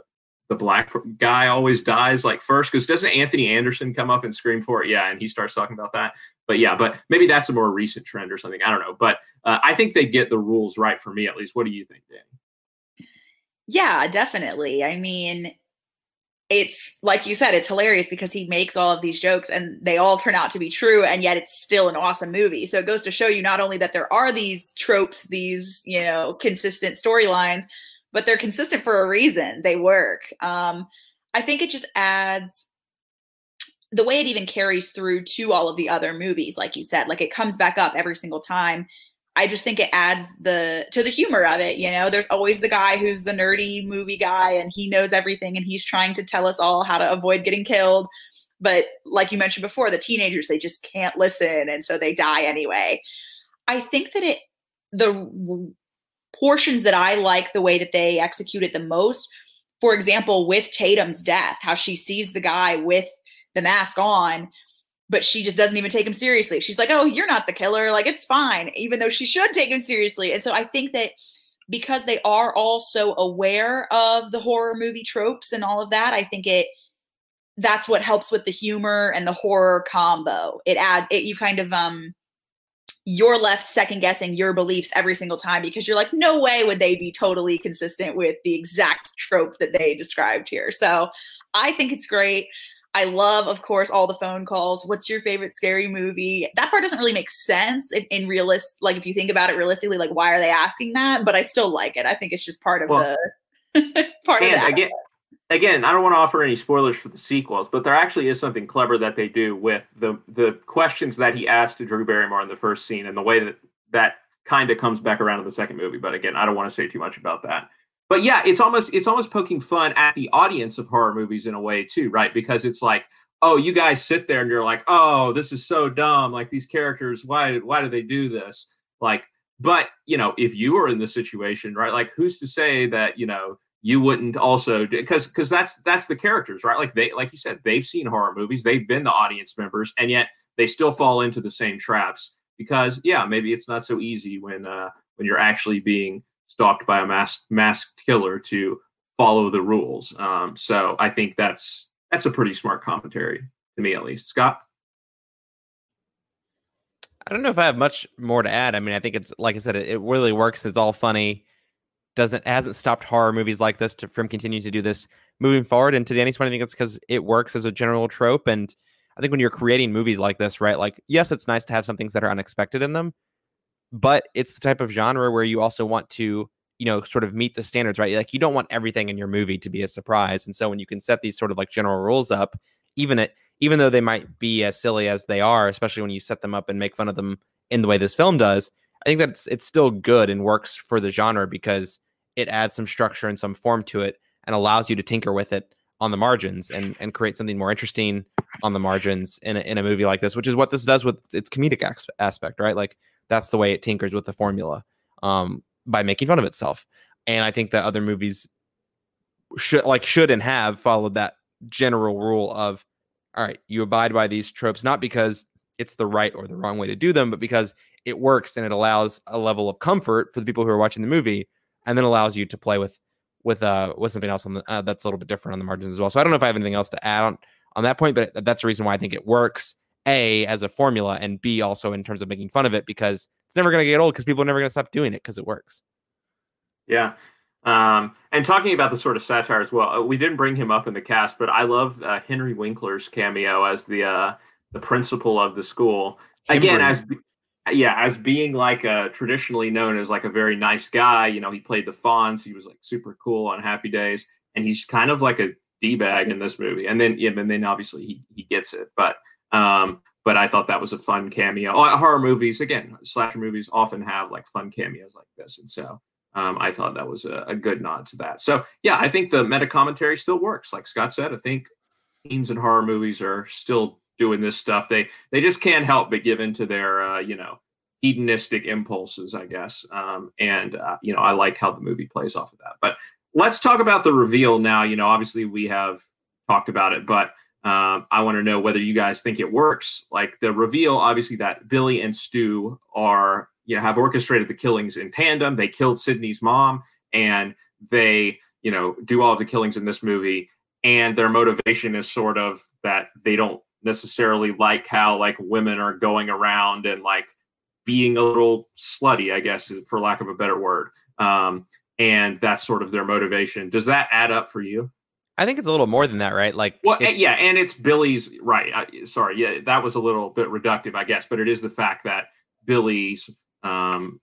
the black guy always dies like first because doesn't anthony anderson come up and scream for it yeah and he starts talking about that. But yeah but maybe that's a more recent trend or something. I don't know. But uh, i think they get the rules right for me at least. What do you think danny? Yeah, definitely. I mean, it's like you said, it's hilarious because he makes all of these jokes and they all turn out to be true, and yet it's still an awesome movie. So it goes to show you not only that there are these tropes, these, you know, consistent storylines, but they're consistent for a reason. They work. Um, I think it just adds the way it even carries through to all of the other movies, like you said, like it comes back up every single time. I just think it adds the to the humor of it. You know, there's always the guy who's the nerdy movie guy and he knows everything and he's trying to tell us all how to avoid getting killed. But like you mentioned before, the teenagers they just can't listen and so they die anyway. I think that it the portions that I like the way that they execute it the most, for example, with Tatum's death, how she sees the guy with the mask on but she just doesn't even take him seriously. She's like, "Oh, you're not the killer. Like it's fine," even though she should take him seriously. And so I think that because they are all so aware of the horror movie tropes and all of that, I think it that's what helps with the humor and the horror combo. It add it you kind of um you're left second guessing your beliefs every single time because you're like, no way would they be totally consistent with the exact trope that they described here. So I think it's great. I love, of course, all the phone calls. What's your favorite scary movie? That part doesn't really make sense in, in realist, like if you think about it realistically, like why are they asking that? But I still like it. I think it's just part of well, the (laughs) part of that. Again, again, I don't want to offer any spoilers for the sequels, but there actually is something clever that they do with the the questions that he asked to Drew Barrymore in the first scene and the way that that kind of comes back around in the second movie. But again, I don't want to say too much about that but yeah, it's almost it's almost poking fun at the audience of horror movies in a way too, right? Because it's like, oh, you guys sit there and you're like, oh, this is so dumb. Like these characters, why why do they do this? Like, but you know, if you were in the situation, right? Like, who's to say that you know you wouldn't also because because that's that's the characters, right? Like they like you said, they've seen horror movies, they've been the audience members, and yet they still fall into the same traps because yeah, maybe it's not so easy when uh when you're actually being stalked by a masked masked killer to follow the rules. Um, so I think that's that's a pretty smart commentary to me, at least. Scott. I don't know if I have much more to add. I mean, I think it's like I said, it, it really works. It's all funny. Doesn't hasn't stopped horror movies like this to, from continuing to do this moving forward. And to Danny's point, I think it's because it works as a general trope. And I think when you're creating movies like this, right? Like, yes, it's nice to have some things that are unexpected in them, but it's the type of genre where you also want to you know sort of meet the standards right? Like you don't want everything in your movie to be a surprise and so when you can set these sort of like general rules up even it even though they might be as silly as they are especially when you set them up and make fun of them in the way this film does i think that's it's still good and works for the genre because it adds some structure and some form to it and allows you to tinker with it on the margins and and create something more interesting on the margins in a, in a movie like this which is what this does with its comedic aspect right? Like that's the way it tinkers with the formula um, by making fun of itself. And I think that other movies should like should and have followed that general rule of all right, you abide by these tropes not because it's the right or the wrong way to do them, but because it works and it allows a level of comfort for the people who are watching the movie, and then allows you to play with with uh with something else on the uh, that's a little bit different on the margins as well. So I don't know if I have anything else to add on on that point, but that's the reason why I think it works. A as a formula, and B also in terms of making fun of it because it's never going to get old because people are never going to stop doing it because it works. Yeah. Um, and talking about the sort of satire as well, uh, we didn't bring him up in the cast, but I love uh, Henry Winkler's cameo as the uh, the principal of the school. Again, as yeah, as being like a traditionally known as like a very nice guy. You know, he played the Fonz. He was like super cool on Happy Days, and he's kind of like a d bag in this movie. And then yeah, and then obviously he he gets it, but um, but I thought that was a fun cameo. Oh, horror movies, again, slasher movies often have like fun cameos like this, and so um, I thought that was a, a, good nod to that. So yeah, I think the meta commentary still works. Like Scott said, I think teens and horror movies are still doing this stuff. They they just can't help but give into their uh, you know hedonistic impulses, I guess. Um, and uh, you know, I like how the movie plays off of that. But let's talk about the reveal now. You know, obviously we have talked about it, but um, I want to know whether you guys think it works. Like the reveal, obviously, that Billy and Stu are, you know, have orchestrated the killings in tandem. They killed Sidney's mom, and they, you know, do all of the killings in this movie. And their motivation is sort of that they don't necessarily like how like women are going around and like being a little slutty, I guess, for lack of a better word. Um, and that's sort of their motivation. Does that add up for you? I think it's a little more than that, right? Like, well, yeah, and it's Billy's right. I, sorry, yeah, that was a little bit reductive, I guess, but it is the fact that Billy's um,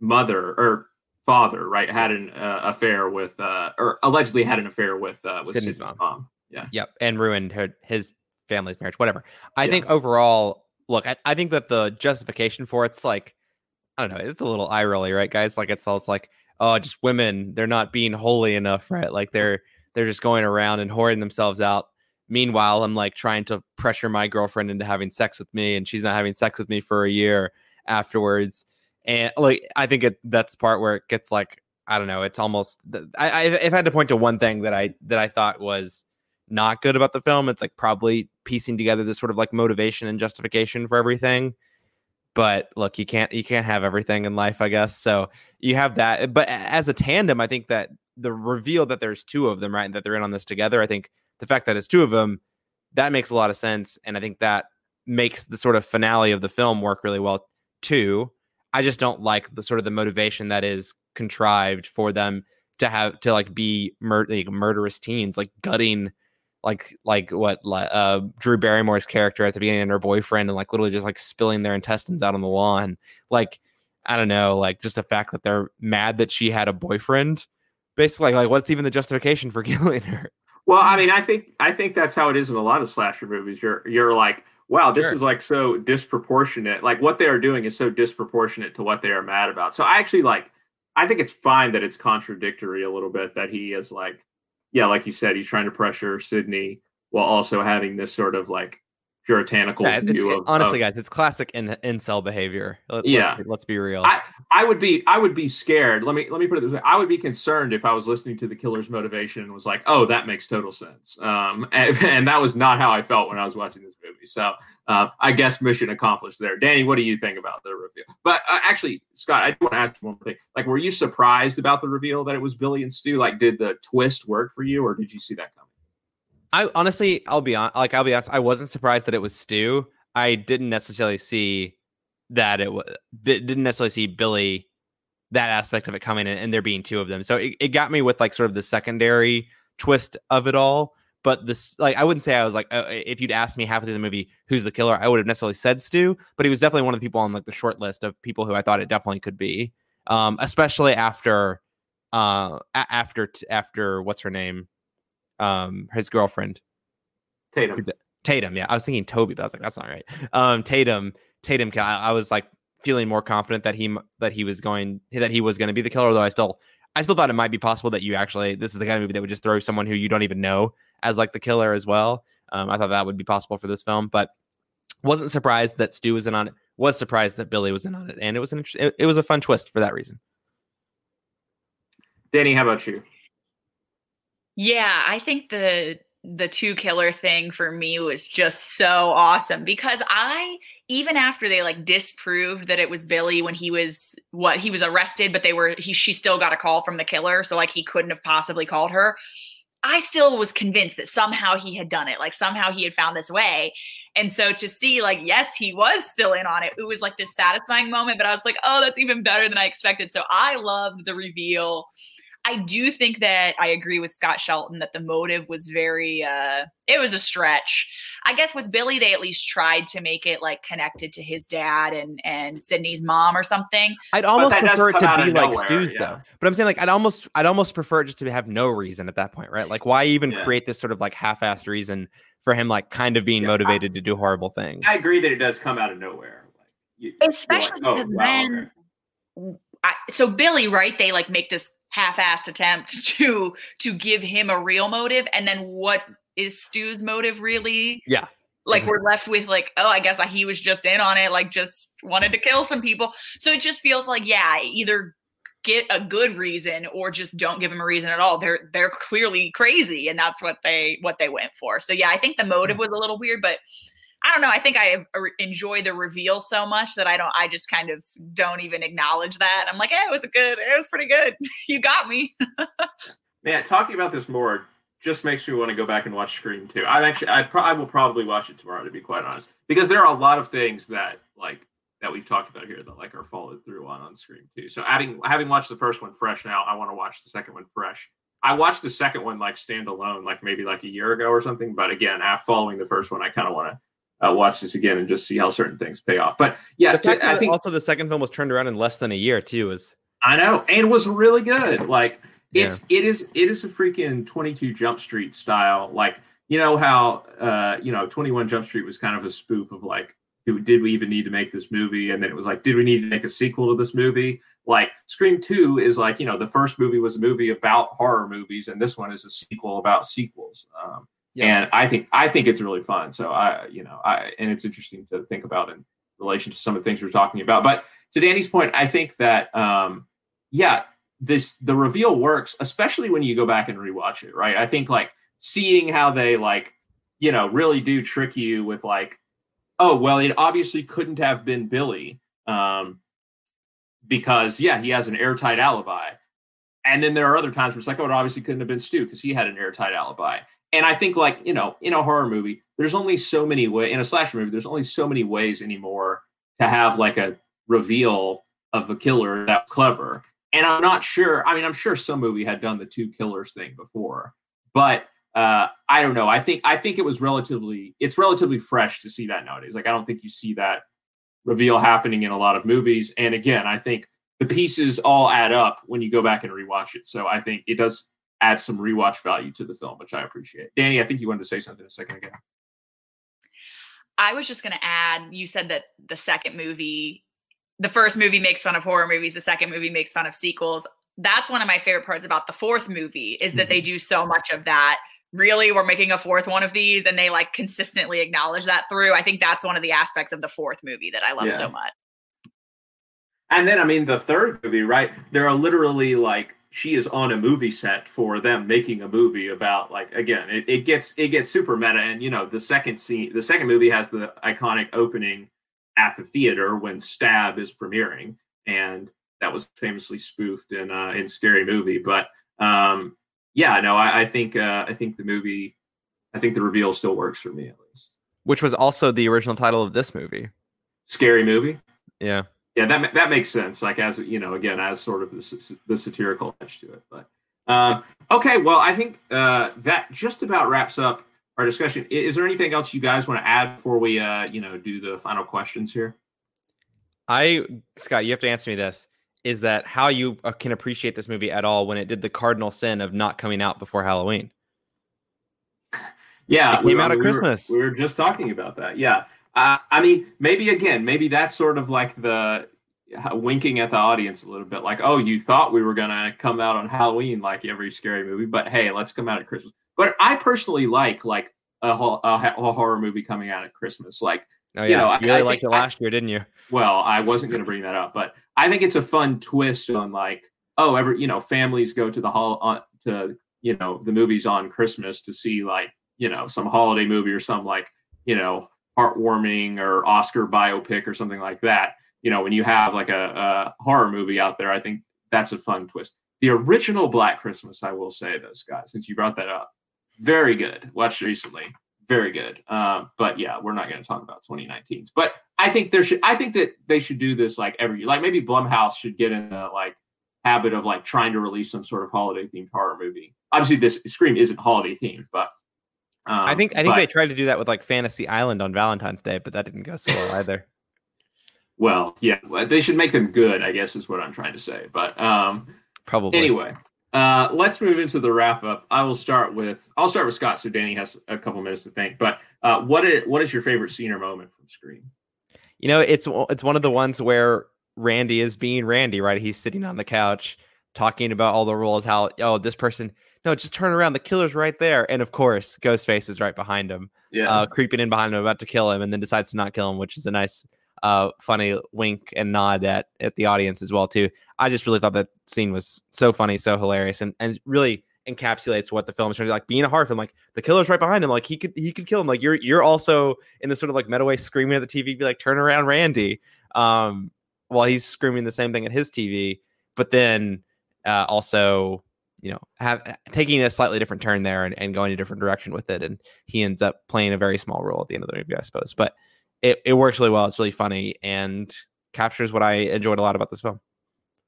mother or father, right, had an uh, affair with, uh, or allegedly had an affair with uh, with Sidney's mom. mom. Yeah. Yep, and ruined her his family's marriage. Whatever. I yeah. think overall, look, I, I think that the justification for it's like, I don't know, it's a little eye rolly, right, guys? Like it's all it's like, oh, just women, they're not being holy enough, right? Like they're they're just going around and hoarding themselves out. Meanwhile, I'm like trying to pressure my girlfriend into having sex with me, and she's not having sex with me for a year afterwards. And like, I think it that's part where it gets like, I don't know, it's almost. I, if I've had to point to one thing that I that I thought was not good about the film. It's like probably piecing together this sort of like motivation and justification for everything. But look, you can't you can't have everything in life, I guess. So you have that. But as a tandem, I think that the reveal that there's two of them, right, and that they're in on this together. I think the fact that it's two of them, that makes a lot of sense, and I think that makes the sort of finale of the film work really well too. I just don't like the sort of the motivation that is contrived for them to have to like be mur- like murderous teens, like gutting, like like what uh Drew Barrymore's character at the beginning and her boyfriend, and like literally just like spilling their intestines out on the lawn. Like I don't know, like just the fact that they're mad that she had a boyfriend basically like what's even the justification for (laughs) killing her? Well, I mean, I think I think that's how it is in a lot of slasher movies. You're you're like, wow, this sure. is like so disproportionate. Like what they are doing is so disproportionate to what they are mad about. So I actually like I think it's fine that it's contradictory a little bit that he is like, yeah, like you said, he's trying to pressure Sidney while also having this sort of like puritanical yeah, view of, honestly of, guys it's classic in incel behavior. Let, yeah. let's, let's, be real. I, I would be i would be scared. Let me let me put it this way. I would be concerned if i was listening to the killer's motivation and was like oh that makes total sense. Um (laughs) and, and that was not how i felt when i was watching this movie. So uh, i guess mission accomplished there. Danny what do you think about the reveal? But uh, actually scott i do want to ask you one thing. Like were you surprised about the reveal that it was billy and stu? Like did the twist work for you or did you see that coming I honestly, I'll be on. Like, I'll be honest. I wasn't surprised that it was Stu. I didn't necessarily see that it was. Didn't necessarily see Billy that aspect of it coming in, and there being two of them. So it, it got me with like sort of the secondary twist of it all. But this, like, I wouldn't say I was like, uh, if you'd asked me halfway through the movie who's the killer, I would have necessarily said Stu. But he was definitely one of the people on like the short list of people who I thought it definitely could be. Um, especially after, uh, after after what's her name, um, his girlfriend, Tatum. Tatum, yeah, I was thinking Toby, but I was like, that's not right. Um, Tatum, Tatum, I, I was like feeling more confident that he that he was going that he was going to be the killer. Although I still, I still thought it might be possible that you actually this is the kind of movie that would just throw someone who you don't even know as like the killer as well. Um, I thought that would be possible for this film, but wasn't surprised that Stu was in on it. Was surprised that Billy was in on it, and it was an it, it was a fun twist for that reason. Danny, how about you? Yeah, I think the the two killer thing for me was just so awesome because I even after they like disproved that it was Billy when he was what he was arrested but they were he she still got a call from the killer so like he couldn't have possibly called her. I still was convinced that somehow he had done it like somehow he had found this way. And so to see like yes he was still in on it it was like this satisfying moment but I was like oh that's even better than I expected. So I loved the reveal I do think that I agree with Scott Shelton that the motive was very uh it was a stretch. I guess with Billy they at least tried to make it like connected to his dad and and Sidney's mom or something. I'd almost prefer it to be like Stu's yeah. though. But I'm saying like I'd almost I'd almost prefer just to have no reason at that point, right? Like why even yeah. create this sort of like half-assed reason for him like kind of being yeah, motivated I, to do horrible things. I agree that it does come out of nowhere. Like, you, Especially like, oh, because wow, then okay. I, so Billy, right? They like make this half-assed attempt (laughs) to to give him a real motive and then what is Stu's motive really? Yeah. Like mm-hmm. we're left with like, oh, I guess he was just in on it, like just wanted to kill some people. So it just feels like, yeah, either get a good reason or just don't give him a reason at all. They're they're clearly crazy, and that's what they what they went for. So yeah, I think the motive was a little weird, but I don't know. I think I enjoy the reveal so much that I don't. I just kind of don't even acknowledge that. I'm like, hey, it was good. It was pretty good. (laughs) you got me. (laughs) Man, talking about this more just makes me want to go back and watch Scream 2. I'm actually, I, pro- I will probably watch it tomorrow to be quite honest, because there are a lot of things that like that we've talked about here that like are followed through on on Scream 2. So having having watched the first one fresh now, I want to watch the second one fresh. I watched the second one like standalone, like maybe like a year ago or something. But again, after following the first one, I kind of want to uh, watch this again and just see how certain things pay off. But yeah, I think also the second film was turned around in less than a year too. Is I know, and was really good. Like it's yeah. it is it is a freaking Twenty Two Jump Street style. Like you know how uh you know Twenty One Jump Street was kind of a spoof of like did we even need to make this movie? And then it was like, did we need to make a sequel to this movie? Like Scream 2 is like, you know, the first movie was a movie about horror movies, and this one is a sequel about sequels. Um, yeah. And I think I think it's really fun. So I, you know, I and it's interesting to think about in relation to some of the things we're talking about. But to Danny's point, I think that um, yeah, this the reveal works, especially when you go back and rewatch it, right? I think like seeing how they like, you know, really do trick you with like, oh well, it obviously couldn't have been Billy. Um, because yeah, he has an airtight alibi. And then there are other times where it's like, oh, it obviously couldn't have been Stu because he had an airtight alibi and I think like you know in a horror movie, there's only so many way in a slasher movie. There's only so many ways anymore to have like a reveal of a killer that's clever. And I'm not sure. I mean, I'm sure some movie had done the two killers thing before, but uh, I don't know. I think I think it was relatively it's relatively fresh to see that nowadays. Like I don't think you see that reveal happening in a lot of movies. And again, I think the pieces all add up when you go back and rewatch it. So I think it does add some rewatch value to the film, which I appreciate. Danny, I think you wanted to say something a second ago. I was just going to add, you said that the second movie, the first movie makes fun of horror movies, the second movie makes fun of sequels. That's one of my favorite parts about the fourth movie is that mm-hmm. they do so much of that really we're making a fourth one of these and they like consistently acknowledge that through i think that's one of the aspects of the fourth movie that i love yeah. so much and then i mean the third movie right there are literally like she is on a movie set for them making a movie about like again it, it gets it gets super meta and you know the second scene the second movie has the iconic opening at the theater when stab is premiering and that was famously spoofed in uh in scary movie but um yeah, no, I, I think uh, I think the movie, I think the reveal still works for me at least. Which was also the original title of this movie. Scary movie. Yeah. Yeah, that that makes sense. Like as you know, again, as sort of the, the satirical edge to it. But um, okay, well, I think uh, that just about wraps up our discussion. Is there anything else you guys want to add before we, uh, you know, do the final questions here? I Scott, you have to answer me this is that how you uh, can appreciate this movie at all when it did the cardinal sin of not coming out before Halloween. (laughs) Yeah, it came we, out at we Christmas. Were, we were just talking about that. Yeah, uh, I mean, maybe again, maybe that's sort of like the uh, winking at the audience a little bit, like, oh, you thought we were gonna come out on Halloween like every scary movie, but hey, let's come out at Christmas. But I personally like like a, a, a horror movie coming out at Christmas, like. Oh, yeah. You know, you really I, liked it last year, didn't you? Well, I wasn't going to bring that up, but I think it's a fun twist on like, oh, every you know, families go to the hall on to you know the movies on Christmas to see like you know some holiday movie or some like you know heartwarming or Oscar biopic or something like that. You know, when you have like a, a horror movie out there, I think that's a fun twist. The original Black Christmas, I will say, though, Scott, since you brought that up, very good. Watched recently very good. Uh, but yeah, we're not going to talk about 2019s. But I think there should. I think that they should do this like every year. Like maybe Blumhouse should get in the like habit of like trying to release some sort of holiday themed horror movie. Obviously, this Scream isn't holiday themed, but um, I think I think but, they tried to do that with like Fantasy Island on Valentine's Day, but that didn't go so well either. Well, yeah, they should make them good. I guess is what I'm trying to say. But um, probably anyway. Uh, let's move into the wrap up. I will start with I'll start with Scott, so Danny has a couple minutes to think. But uh, what is what is your favorite scene or moment from Scream? You know, it's it's one of the ones where Randy is being Randy, right? He's sitting on the couch talking about all the rules. How oh this person no, just turn around. The killer's right there, and of course, Ghostface is right behind him, yeah, uh, creeping in behind him, about to kill him, and then decides to not kill him, which is a nice uh, funny wink and nod at at the audience as well too. I just really thought that scene was so funny, so hilarious, and and really encapsulates what the film is trying to do. Like being a horror film, like the killer's right behind him, like he could he could kill him. Like you're you're also in this sort of like meta way screaming at the TV, be like, turn around, Randy. Um, while he's screaming the same thing at his TV, but then uh, also you know have taking a slightly different turn there and, and going a different direction with it, and he ends up playing a very small role at the end of the movie, I suppose. But it, it works really well. It's really funny and captures what I enjoyed a lot about this film.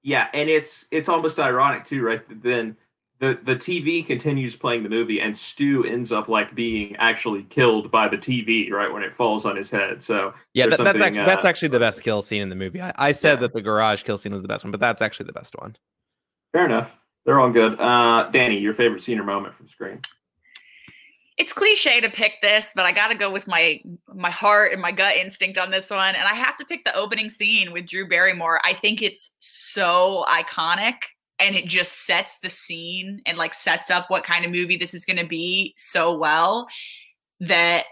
Yeah, and it's it's almost ironic too, right? Then the the TV continues playing the movie, and Stu ends up like being actually killed by the TV, right when it falls on his head. So yeah, that, that's actually uh, that's actually the best kill scene in the movie. I, I said yeah. that the garage kill scene was the best one, but that's actually the best one. Fair enough. They're all good. Uh, Danny, your favorite scene or moment from Scream? it's cliche to pick this, but I got to go with my my heart and my gut instinct on this one, and I have to pick the opening scene with Drew Barrymore. I think it's so iconic, and it just sets the scene and like sets up what kind of movie this is going to be so well that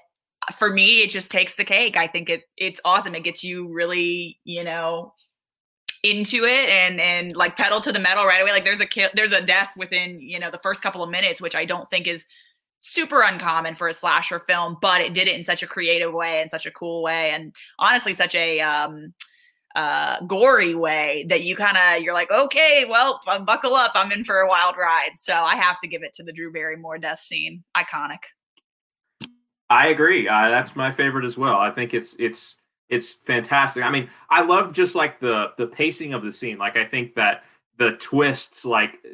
for me it just takes the cake. I think it it's awesome. It gets you really, you know, into it and and like pedal to the metal right away like there's a kill there's a death within you know the first couple of minutes which i don't think is super uncommon for a slasher film, but it did it in such a creative way and such a cool way, and honestly, such a um, uh, gory way that you kind of you're like, okay, well, buckle up, I'm in for a wild ride. So I have to give it to the Drew Barrymore death scene, iconic. I agree. Uh, that's my favorite as well. I think it's it's it's fantastic. I mean, I love just like the the pacing of the scene. Like I think that the twists like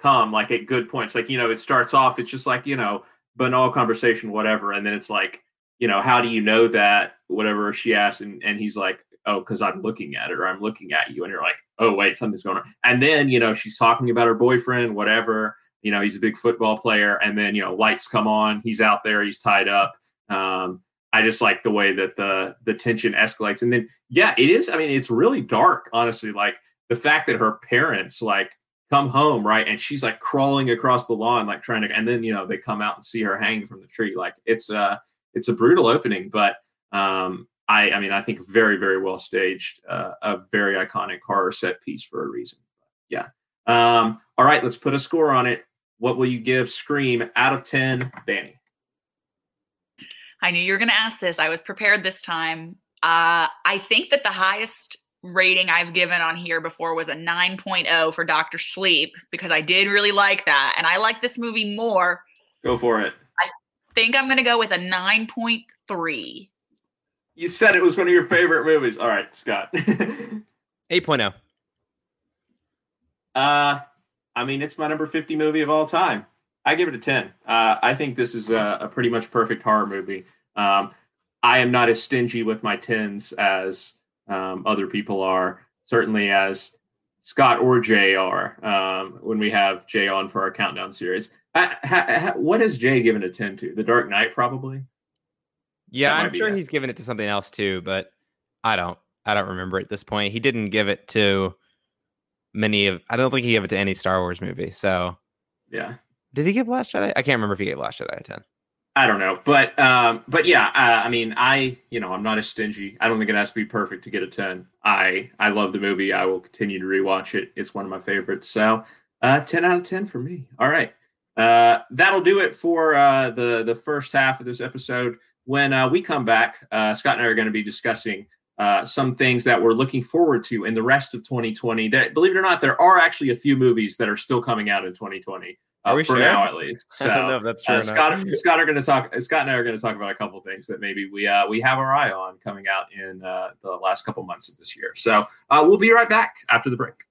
come like at good points. Like you know, it starts off. It's just like you know banal conversation, whatever. And then it's like, you know, how do you know that? Whatever she asks, and, and he's like, oh, because I'm looking at it or I'm looking at you. And you're like, oh, wait, something's going on. And then, you know, she's talking about her boyfriend, whatever. You know, he's a big football player. And then, you know, lights come on. He's out there. He's tied up. Um, I just like the way that the the tension escalates. And then, yeah, it is. I mean, it's really dark, honestly. Like the fact that her parents like come home, right? And she's like crawling across the lawn, like trying to, and then you know they come out and see her hanging from the tree. Like it's a it's a brutal opening, but um, I I mean I think very very well staged, uh, a very iconic horror set piece for a reason. Yeah. Um, all right, let's put a score on it. What will you give Scream out of ten, Danny? I knew you were going to ask this. I was prepared this time. Uh, I think that the highest rating I've given on here before was a 9.0 for Doctor Sleep because I did really like that. And I like this movie more. Go for it. I think I'm going to go with a 9.3. You said it was one of your favorite movies. All right, Scott. (laughs) 8.0. Uh, I mean, it's my number 50 movie of all time. I give it a 10. Uh, I think this is a, a, pretty much perfect horror movie. Um, I am not as stingy with my 10s as um, other people are, certainly as Scott or Jay are um, when we have Jay on for our countdown series. Uh, ha, ha, what has Jay given a 10 to? The Dark Knight, probably? Yeah, I'm sure he's given it to something else too, but I don't. I don't remember at this point. He didn't give it to many of. I don't think he gave it to any Star Wars movie. So yeah, did he give Last Jedi? I can't remember if he gave Last Jedi a ten. I don't know, but um, but yeah, uh, I mean, I you know I'm not as stingy. I don't think it has to be perfect to get a ten. I I love the movie. I will continue to rewatch it. It's one of my favorites. So uh, ten out of ten for me. All right, uh, that'll do it for uh, the the first half of this episode. When uh, we come back, uh, Scott and I are going to be discussing uh, some things that we're looking forward to in the rest of 2020. That, believe it or not, there are actually a few movies that are still coming out in 2020. Uh, for sure? now, at least. So, (laughs) I don't know if that's true. Uh, Scott, Scott are going to talk. Scott and I are going to talk about a couple things that maybe we uh, we have our eye on coming out in uh, the last couple months of this year. So uh, we'll be right back after the break.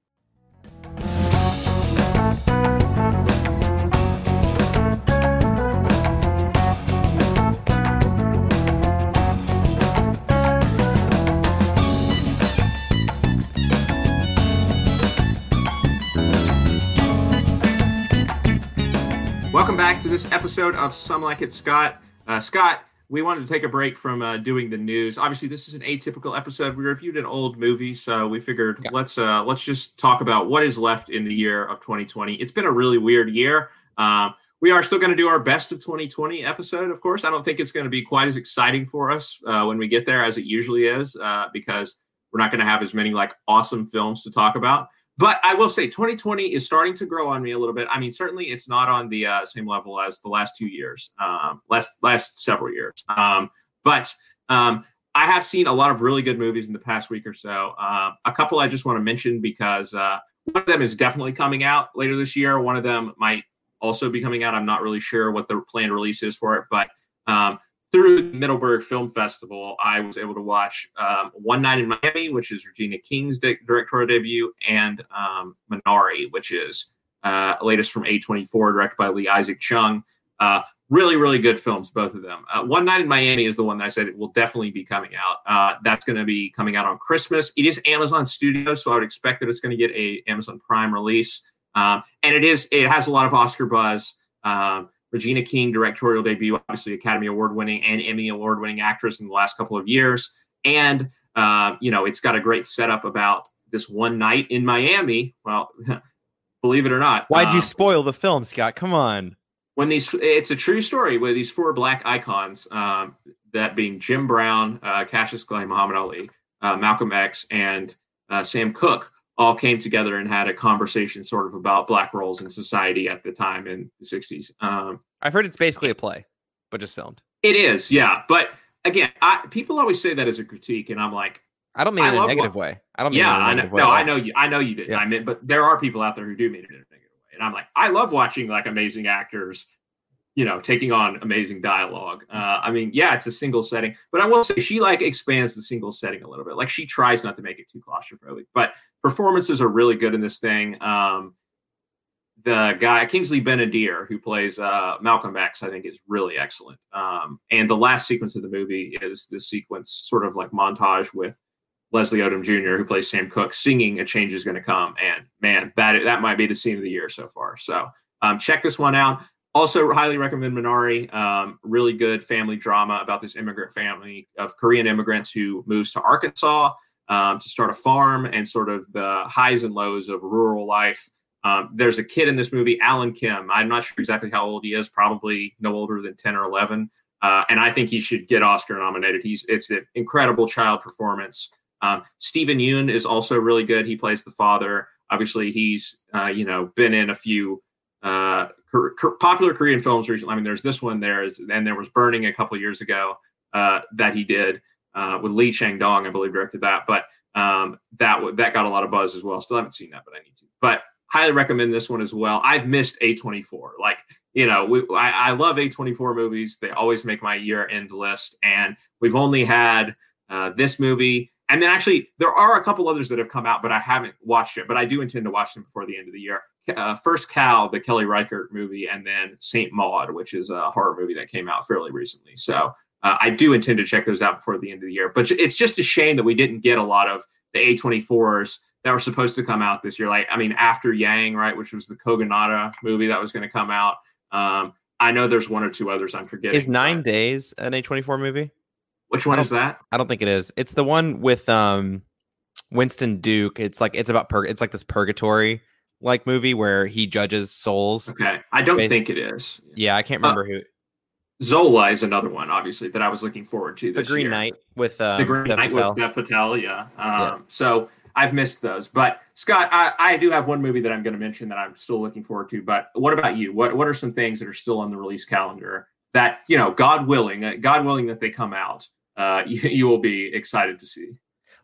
Back to this episode of Some Like It Scott. Uh, Scott, we wanted to take a break from uh, doing the news. Obviously, this is an atypical episode. We reviewed an old movie, so we figured yeah. let's uh, let's just talk about what is left in the year of 2020. It's been a really weird year. Um, we are still going to do our best of 2020 episode, of course. I don't think it's going to be quite as exciting for us uh, when we get there as it usually is, uh, because we're not going to have as many like awesome films to talk about. But I will say 2020 is starting to grow on me a little bit. I mean, certainly it's not on the uh, same level as the last two years, um, last last several years. Um, but um, I have seen a lot of really good movies in the past week or so. Uh, a couple I just want to mention because uh, one of them is definitely coming out later this year. One of them might also be coming out. I'm not really sure what the planned release is for it, but um, through the Middleburg Film Festival, I was able to watch um, One Night in Miami, which is Regina King's directorial debut, and um, Minari, which is uh, latest from A24, directed by Lee Isaac Chung. Uh, really, really good films, both of them. Uh, One Night in Miami is the one that I said it will definitely be coming out. Uh, that's going to be coming out on Christmas. It is Amazon Studios, so I would expect that it's going to get a Amazon Prime release, um, and it is it has a lot of Oscar buzz. Um, Regina King directorial debut, obviously Academy Award winning and Emmy Award winning actress in the last couple of years. And, uh, you know, it's got a great setup about this one night in Miami. Well, (laughs) believe it or not. Why'd um, you spoil the film, Scott? Come on. When these, it's a true story where these four black icons, um, that being Jim Brown, uh, Cassius Clay, Muhammad Ali, uh, Malcolm X, and uh, Sam Cooke, all came together and had a conversation sort of about black roles in society at the time in the 60s. Um, I've heard it's basically a play, but just filmed. It is, yeah. But again, I, people always say that as a critique, and I'm like, I don't mean I in a negative what, way. I don't mean yeah, I know, no, I know you. I know you did. Yeah. I mean, but there are people out there who do mean it in a negative way, and I'm like, I love watching like amazing actors you know, taking on amazing dialogue. Uh, I mean, yeah, it's a single setting, but I will say she like expands the single setting a little bit. Like she tries not to make it too claustrophobic, but performances are really good in this thing. Um, the guy Kingsley Ben-Adir, who plays uh, Malcolm X, I think is really excellent. Um, and the last sequence of the movie is this sequence, sort of like montage with Leslie Odom Jr., who plays Sam Cooke, singing "A Change Is Going to Come." And man, that that might be the scene of the year so far. So um, check this one out. Also, highly recommend Minari. Um, really good family drama about this immigrant family of Korean immigrants who moves to Arkansas um, to start a farm and sort of the highs and lows of rural life. Um, there's a kid in this movie, Alan Kim. I'm not sure exactly how old he is, probably no older than 10 or 11. Uh, and I think he should get Oscar nominated. He's it's an incredible child performance. Um, Steven Yeun is also really good. He plays the father. Obviously, he's uh, you know been in a few uh, popular Korean films recently. I mean, there's this one there, is, and there was Burning a couple years ago uh, that he did uh, with Lee Chang Dong, I believe, directed that. But um, that that got a lot of buzz as well. Still haven't seen that, but I need to. But highly recommend this one as well. I've missed A24. Like you know, we, I, I love A24 movies. They always make my year end list, and we've only had uh, this movie and then actually, there are a couple others that have come out, but I haven't watched it. But I do intend to watch them before the end of the year. Uh, first Cow, the Kelly Reichardt movie, and then Saint Maud, which is a horror movie that came out fairly recently. So uh, I do intend to check those out before the end of the year. But it's just a shame that we didn't get a lot of the A24s that were supposed to come out this year. Like, I mean, after Yang, right, which was the Kogonada movie that was going to come out. Um, I know there's one or two others I'm forgetting. Is Nine Days an A24 movie? Which one is that? I don't think it is. It's the one with um Winston Duke. It's like it's about pur- it's like this purgatory like movie where he judges souls. Okay. I don't think it is. Yeah, I can't uh, remember uh, who. Zola is another one, obviously, that I was looking forward to. the Green year. Knight with um, the Green Dev Knight Patel. with Dev Patel. Yeah. Um, yeah. So I've missed those, but Scott, I, I do have one movie that I'm going to mention that I'm still looking forward to. But what about you? What What are some things that are still on the release calendar that you know, God willing, uh, God willing that they come out uh, you, (laughs) you will be excited to see.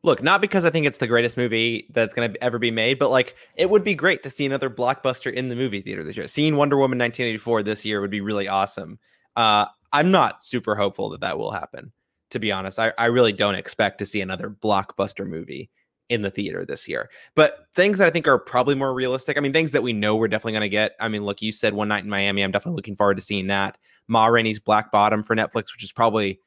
Look, not because I think it's the greatest movie that's going to ever be made, but like it would be great to see another blockbuster in the movie theater this year. Seeing Wonder Woman 1984 this year would be really awesome. Uh, I'm not super hopeful that that will happen, to be honest. I, I really don't expect to see another blockbuster movie in the theater this year. But things that I think are probably more realistic. I mean, things that we know we're definitely going to get. I mean, look, you said One Night in Miami. I'm definitely looking forward to seeing that. Ma Rainey's Black Bottom for Netflix, which is probably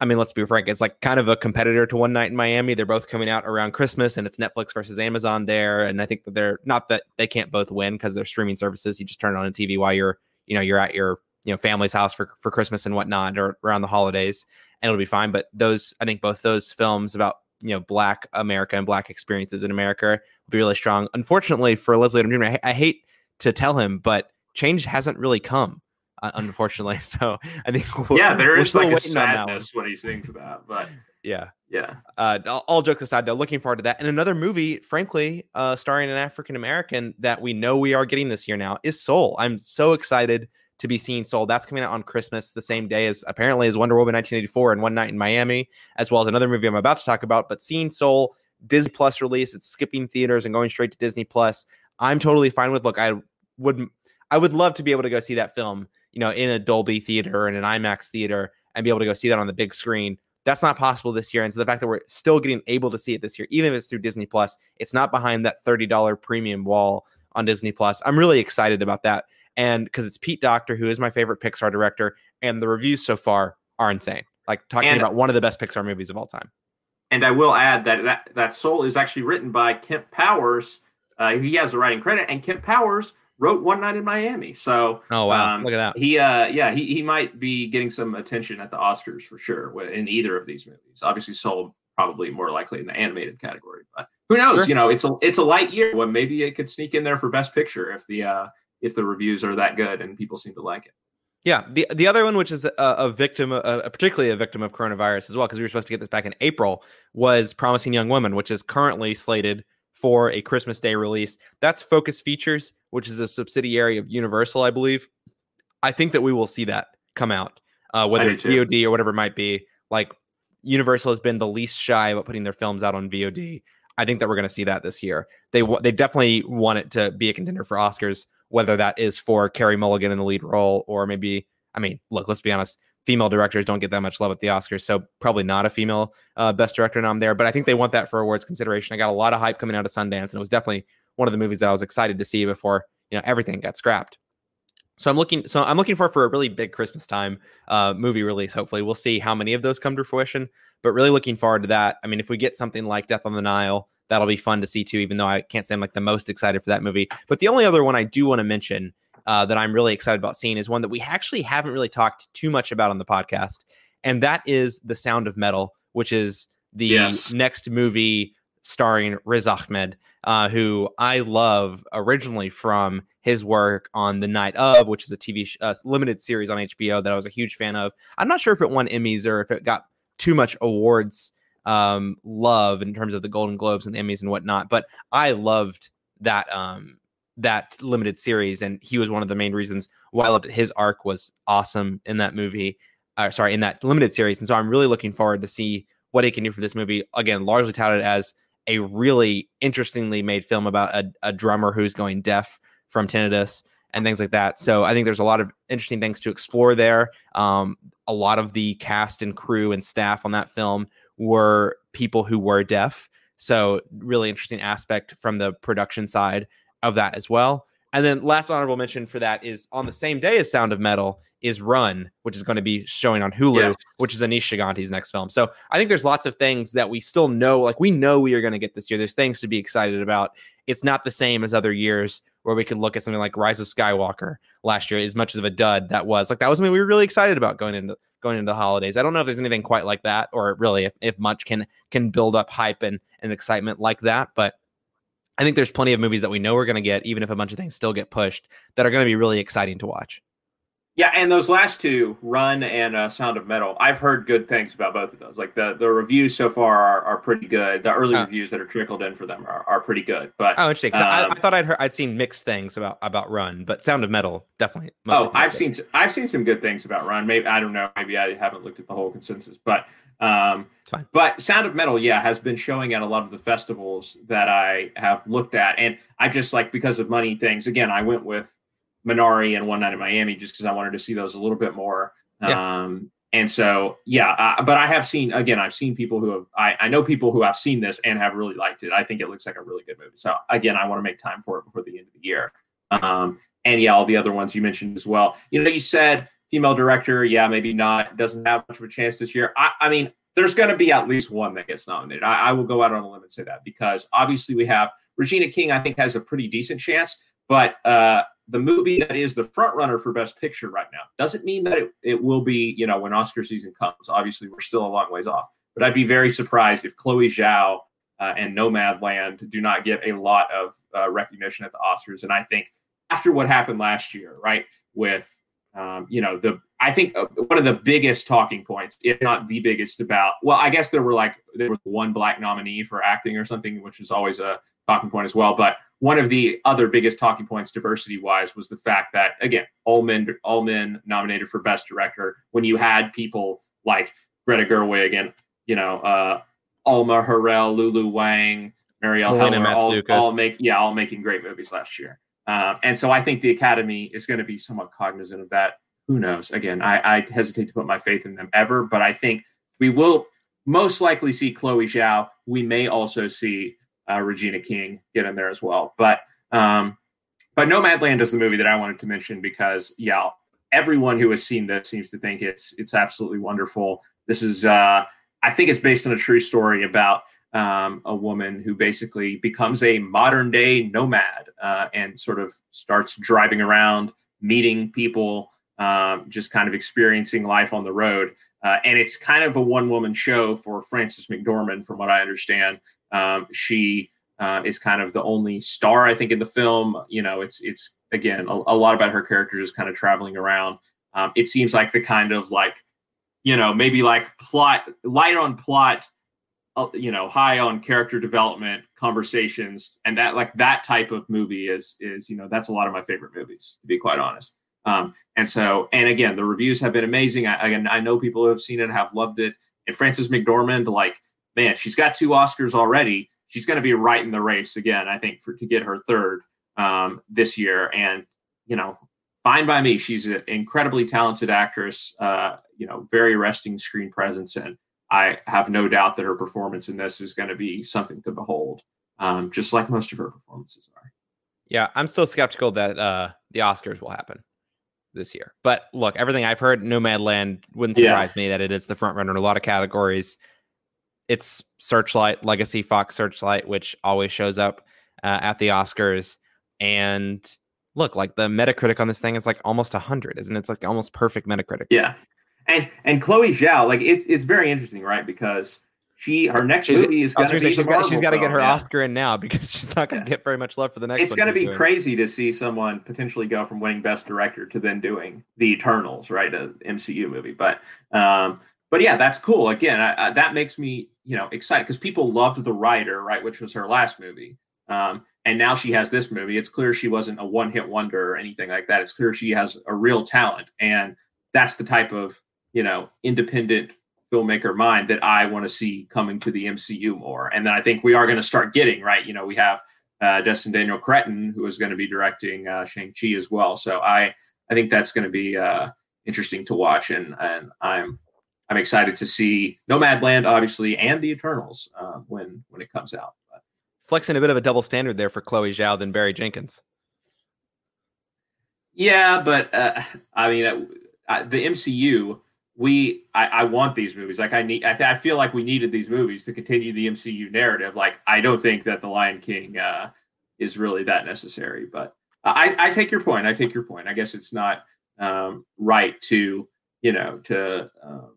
I mean, let's be frank, it's like kind of a competitor to One Night in Miami. They're both coming out around Christmas and it's Netflix versus Amazon there. And I think that they're not that they can't both win because they're streaming services. You just turn on a TV while you're, you know, you're at your, you know, family's house for, for Christmas and whatnot or around the holidays and it'll be fine. But those, I think both those films about, you know, black America and black experiences in America will be really strong. Unfortunately for Leslie Odom Jr., I, I hate to tell him, but change hasn't really come unfortunately. (laughs) So I think yeah, there is like a sadness when he sings that, but yeah, yeah. Uh, all, all, jokes aside, though, looking forward to that. And another movie, frankly, uh, starring an African American that we know we are getting this year now is Soul. I'm so excited to be seen Soul. That's coming out on Christmas, the same day as apparently as Wonder Woman 1984 and One Night in Miami, as well as another movie I'm about to talk about. But seeing Soul Disney Plus release, it's skipping theaters and going straight to Disney Plus. I'm totally fine with. Look, I would I would love to be able to go see that film you know, in a Dolby theater and an IMAX theater and be able to go see that on the big screen. That's not possible this year. And so the fact that we're still getting able to see it this year, even if it's through Disney Plus, it's not behind that $30 premium wall on Disney Plus. I'm really excited about that. And because it's Pete Docter, who is my favorite Pixar director, and the reviews so far are insane. Like talking and, about one of the best Pixar movies of all time. And I will add that that, that Soul is actually written by Kemp Powers. Uh, he has the writing credit, and Kemp Powers wrote One Night in Miami. So, oh wow, um, look at that. He, uh, yeah, he he might be getting some attention at the Oscars for sure in either of these movies. Obviously, Soul probably more likely in the animated category, but who knows? Sure. You know, it's a it's a light year. Well, maybe it could sneak in there for Best Picture if the uh, if the reviews are that good and people seem to like it. Yeah, the the other one, which is a, a victim, a, a, particularly a victim of coronavirus as well, because we were supposed to get this back in April, was Promising Young Woman, which is currently slated for a Christmas Day release. That's Focus Features, which is a subsidiary of Universal, I believe. I think that we will see that come out, uh, whether it's. VOD or whatever it might be. Like Universal has been the least shy about putting their films out on VOD. I think that we're going to see that this year. They they definitely want it to be a contender for Oscars, whether that is for Carey Mulligan in the lead role or maybe. I mean, look, let's be honest female directors don't get that much love at the Oscars, so probably not a female uh, best director nom there. But I think they want that for awards consideration. I got a lot of hype coming out of Sundance, and it was definitely one of the movies that I was excited to see before you know everything got scrapped. So I'm looking. So I'm looking for for a really big Christmas time uh, movie release. Hopefully, we'll see how many of those come to fruition. But really looking forward to that. I mean, if we get something like Death on the Nile, that'll be fun to see too. Even though I can't say I'm like the most excited for that movie. But the only other one I do want to mention uh, that I'm really excited about seeing is one that we actually haven't really talked too much about on the podcast, and that is The Sound of Metal, which is the yes. next movie starring Riz Ahmed, uh, who I love originally from his work on The Night of, which is a TV sh- uh, limited series on HBO that I was a huge fan of. I'm not sure if it won Emmys or if it got too much awards um, love in terms of the Golden Globes and the Emmys and whatnot, but I loved that um, that limited series, and he was one of the main reasons why I loved it. His arc was awesome in that movie. Uh, sorry, in that limited series, and so I'm really looking forward to see what he can do for this movie. Again, largely touted as a really interestingly made film about a, a drummer who's going deaf from tinnitus and things like that. So I think there's a lot of interesting things to explore there. Um, a lot of the cast and crew and staff on that film were people who were deaf. So really interesting aspect from the production side of that as well. And then last honorable mention for that is on the same day as Sound of Metal is Run, which is going to be showing on Hulu, yes. which is Aneesh Chaganty's next film. So I think there's lots of things that we still know, like we know we are going to get this year. There's things to be excited about. It's not the same as other years where we could look at something like Rise of Skywalker last year, as much of a dud that was. Like that was something we were really excited about going into going into the holidays. I don't know if there's anything quite like that, or really if, if much can can build up hype and, and excitement like that. But I think there's plenty of movies that we know we're going to get, even if a bunch of things still get pushed, that are going to be really exciting to watch. Yeah, and those last two, Run and uh, Sound of Metal, I've heard good things about both of those. Like the, the reviews so far are, are pretty good. The early reviews that are trickled in for them are, are pretty good. But oh, interesting. Um, I, I, thought I'd heard I'd seen mixed things about about Run, but Sound of Metal definitely. Oh, I've seen I've seen some good things about Run. Maybe I don't know. Maybe I haven't looked at the whole consensus, but um, it's fine. But Sound of Metal, yeah, has been showing at a lot of the festivals that I have looked at, and I just like because of money things. Again, I went with Minari and One Night in Miami just because I wanted to see those a little bit more. Yeah. Um, and so, yeah, uh, but I have seen again. I've seen people who have. I, I know people who have seen this and have really liked it. I think it looks like a really good movie. So again, I want to make time for it before the end of the year. Um, and yeah, all the other ones you mentioned as well. You know, you said female director. Yeah, maybe not. Doesn't have much of a chance this year. I, I mean, there's going to be at least one that gets nominated. I, I will go out on a limb and say that because obviously we have Regina King. I think has a pretty decent chance, but uh, the movie that is the front runner for best picture right now. Doesn't mean that it, it will be you know when oscar season comes. Obviously we're still a long ways off. But i'd be very surprised if chloe zhao uh, and nomadland do not get a lot of uh, recognition at the oscars. And i think after what happened last year right with um, you know the i think uh, one of the biggest talking points if not the biggest about well i guess there were like there was one black nominee for acting or something which is always a talking point as well but one of the other biggest talking points diversity wise was the fact that again all men all men nominated for best director. When you had people like greta gerwig and you know uh alma har'el lulu wang marielle heller all, all make yeah all making great movies last year. Uh, and so i think the academy is going to be somewhat cognizant of that. Who knows? Again I, I hesitate to put my faith in them ever but i think we will most likely see chloe zhao. We may also see uh, Regina King get in there as well. But um, but Nomadland is the movie that I wanted to mention because yeah, everyone who has seen this seems to think it's it's absolutely wonderful. This is uh, I think it's based on a true story about um, a woman who basically becomes a modern day nomad uh, and sort of starts driving around, meeting people, um, just kind of experiencing life on the road. Uh, and it's kind of a one woman show for Frances McDormand, from what I understand. Um, she uh, is kind of the only star, I think, in the film. You know, it's it's again a, a lot about her character just kind of traveling around. Um, it seems like the kind of like, you know, maybe like plot light on plot, uh, you know, high on character development conversations, and that like that type of movie is is you know that's a lot of my favorite movies to be quite honest. Um, and so, and again, the reviews have been amazing. I, I, I know people who have seen it have loved it. And Frances McDormand, like man, she's got two Oscars already. She's going to be right in the race again, I think, for to get her third um, this year. And you know, fine by me. She's an incredibly talented actress. Uh, you know, very arresting screen presence, and I have no doubt that her performance in this is going to be something to behold, um, just like most of her performances are. Yeah, I'm still skeptical that uh, the Oscars will happen this year. But look, everything I've heard, Nomadland wouldn't surprise yeah. me that it is the front runner in a lot of categories it's Searchlight, Legacy Fox Searchlight, which always shows up uh, at the Oscars. And look, like the Metacritic on this thing is like almost hundred, isn't it? It's like almost perfect Metacritic. Yeah, and and Chloe Zhao, like it's it's very interesting, right? Because she her next she's, movie is going to be she's got, she's got to get her yeah. Oscar in now (laughs) because she's not going to yeah. get very much love for the next. One. It's going to be doing. crazy to see someone potentially go from winning Best Director to then doing the Eternals, right, a MCU movie. But um, but yeah, that's cool. Again, I, I, that makes me you know excited because people loved The Rider, right, which was her last movie. Um, and now she has this movie. It's clear she wasn't a one hit wonder or anything like that. It's clear she has a real talent, and that's the type of you know independent filmmaker mind that I want to see coming to the MCU more. And then I think we are going to start getting right. You know, we have uh, Destin Daniel Cretton who is going to be directing uh, Shang Chi as well. So I I think that's going to be uh, interesting to watch, and and I'm I'm excited to see Nomadland obviously and the Eternals uh, when when it comes out. But, Flexing a bit of a double standard there for Chloe Zhao than Barry Jenkins. Yeah, but uh, I mean, uh, the MCU we I, I, want these movies like i need I, I, feel like we needed these movies to continue the mcu narrative like i don't think that the lion king uh, is really that necessary but I, I take your point i take your point i guess it's not um, right to you know to um,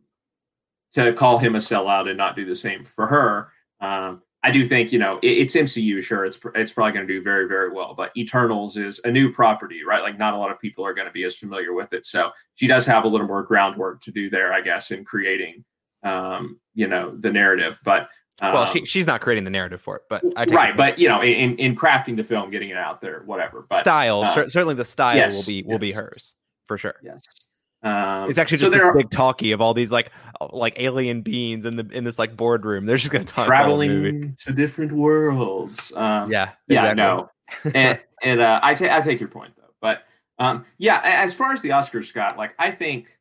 to call him a sellout and not do the same for her um, I do think you know it, it's MCU. Sure, it's it's probably going to do very very well. But Eternals is a new property, right? Like not a lot of people are going to be as familiar with it. So she does have a little more groundwork to do there, I guess, in creating um, you know the narrative. But um, well, she, she's not creating the narrative for it, but right. But you know, in in crafting the film, getting it out there, whatever. But style, uh, certainly the style yes, will be will yes. be hers for sure. Yes. Um, it's actually just so this big talkie of all these like like alien beings in the in this like boardroom. They're just going to talk traveling to different worlds. Um, yeah, yeah, no, and (laughs) and uh, I take I take your point though, but um, yeah, as far as the Oscars, Scott, like I think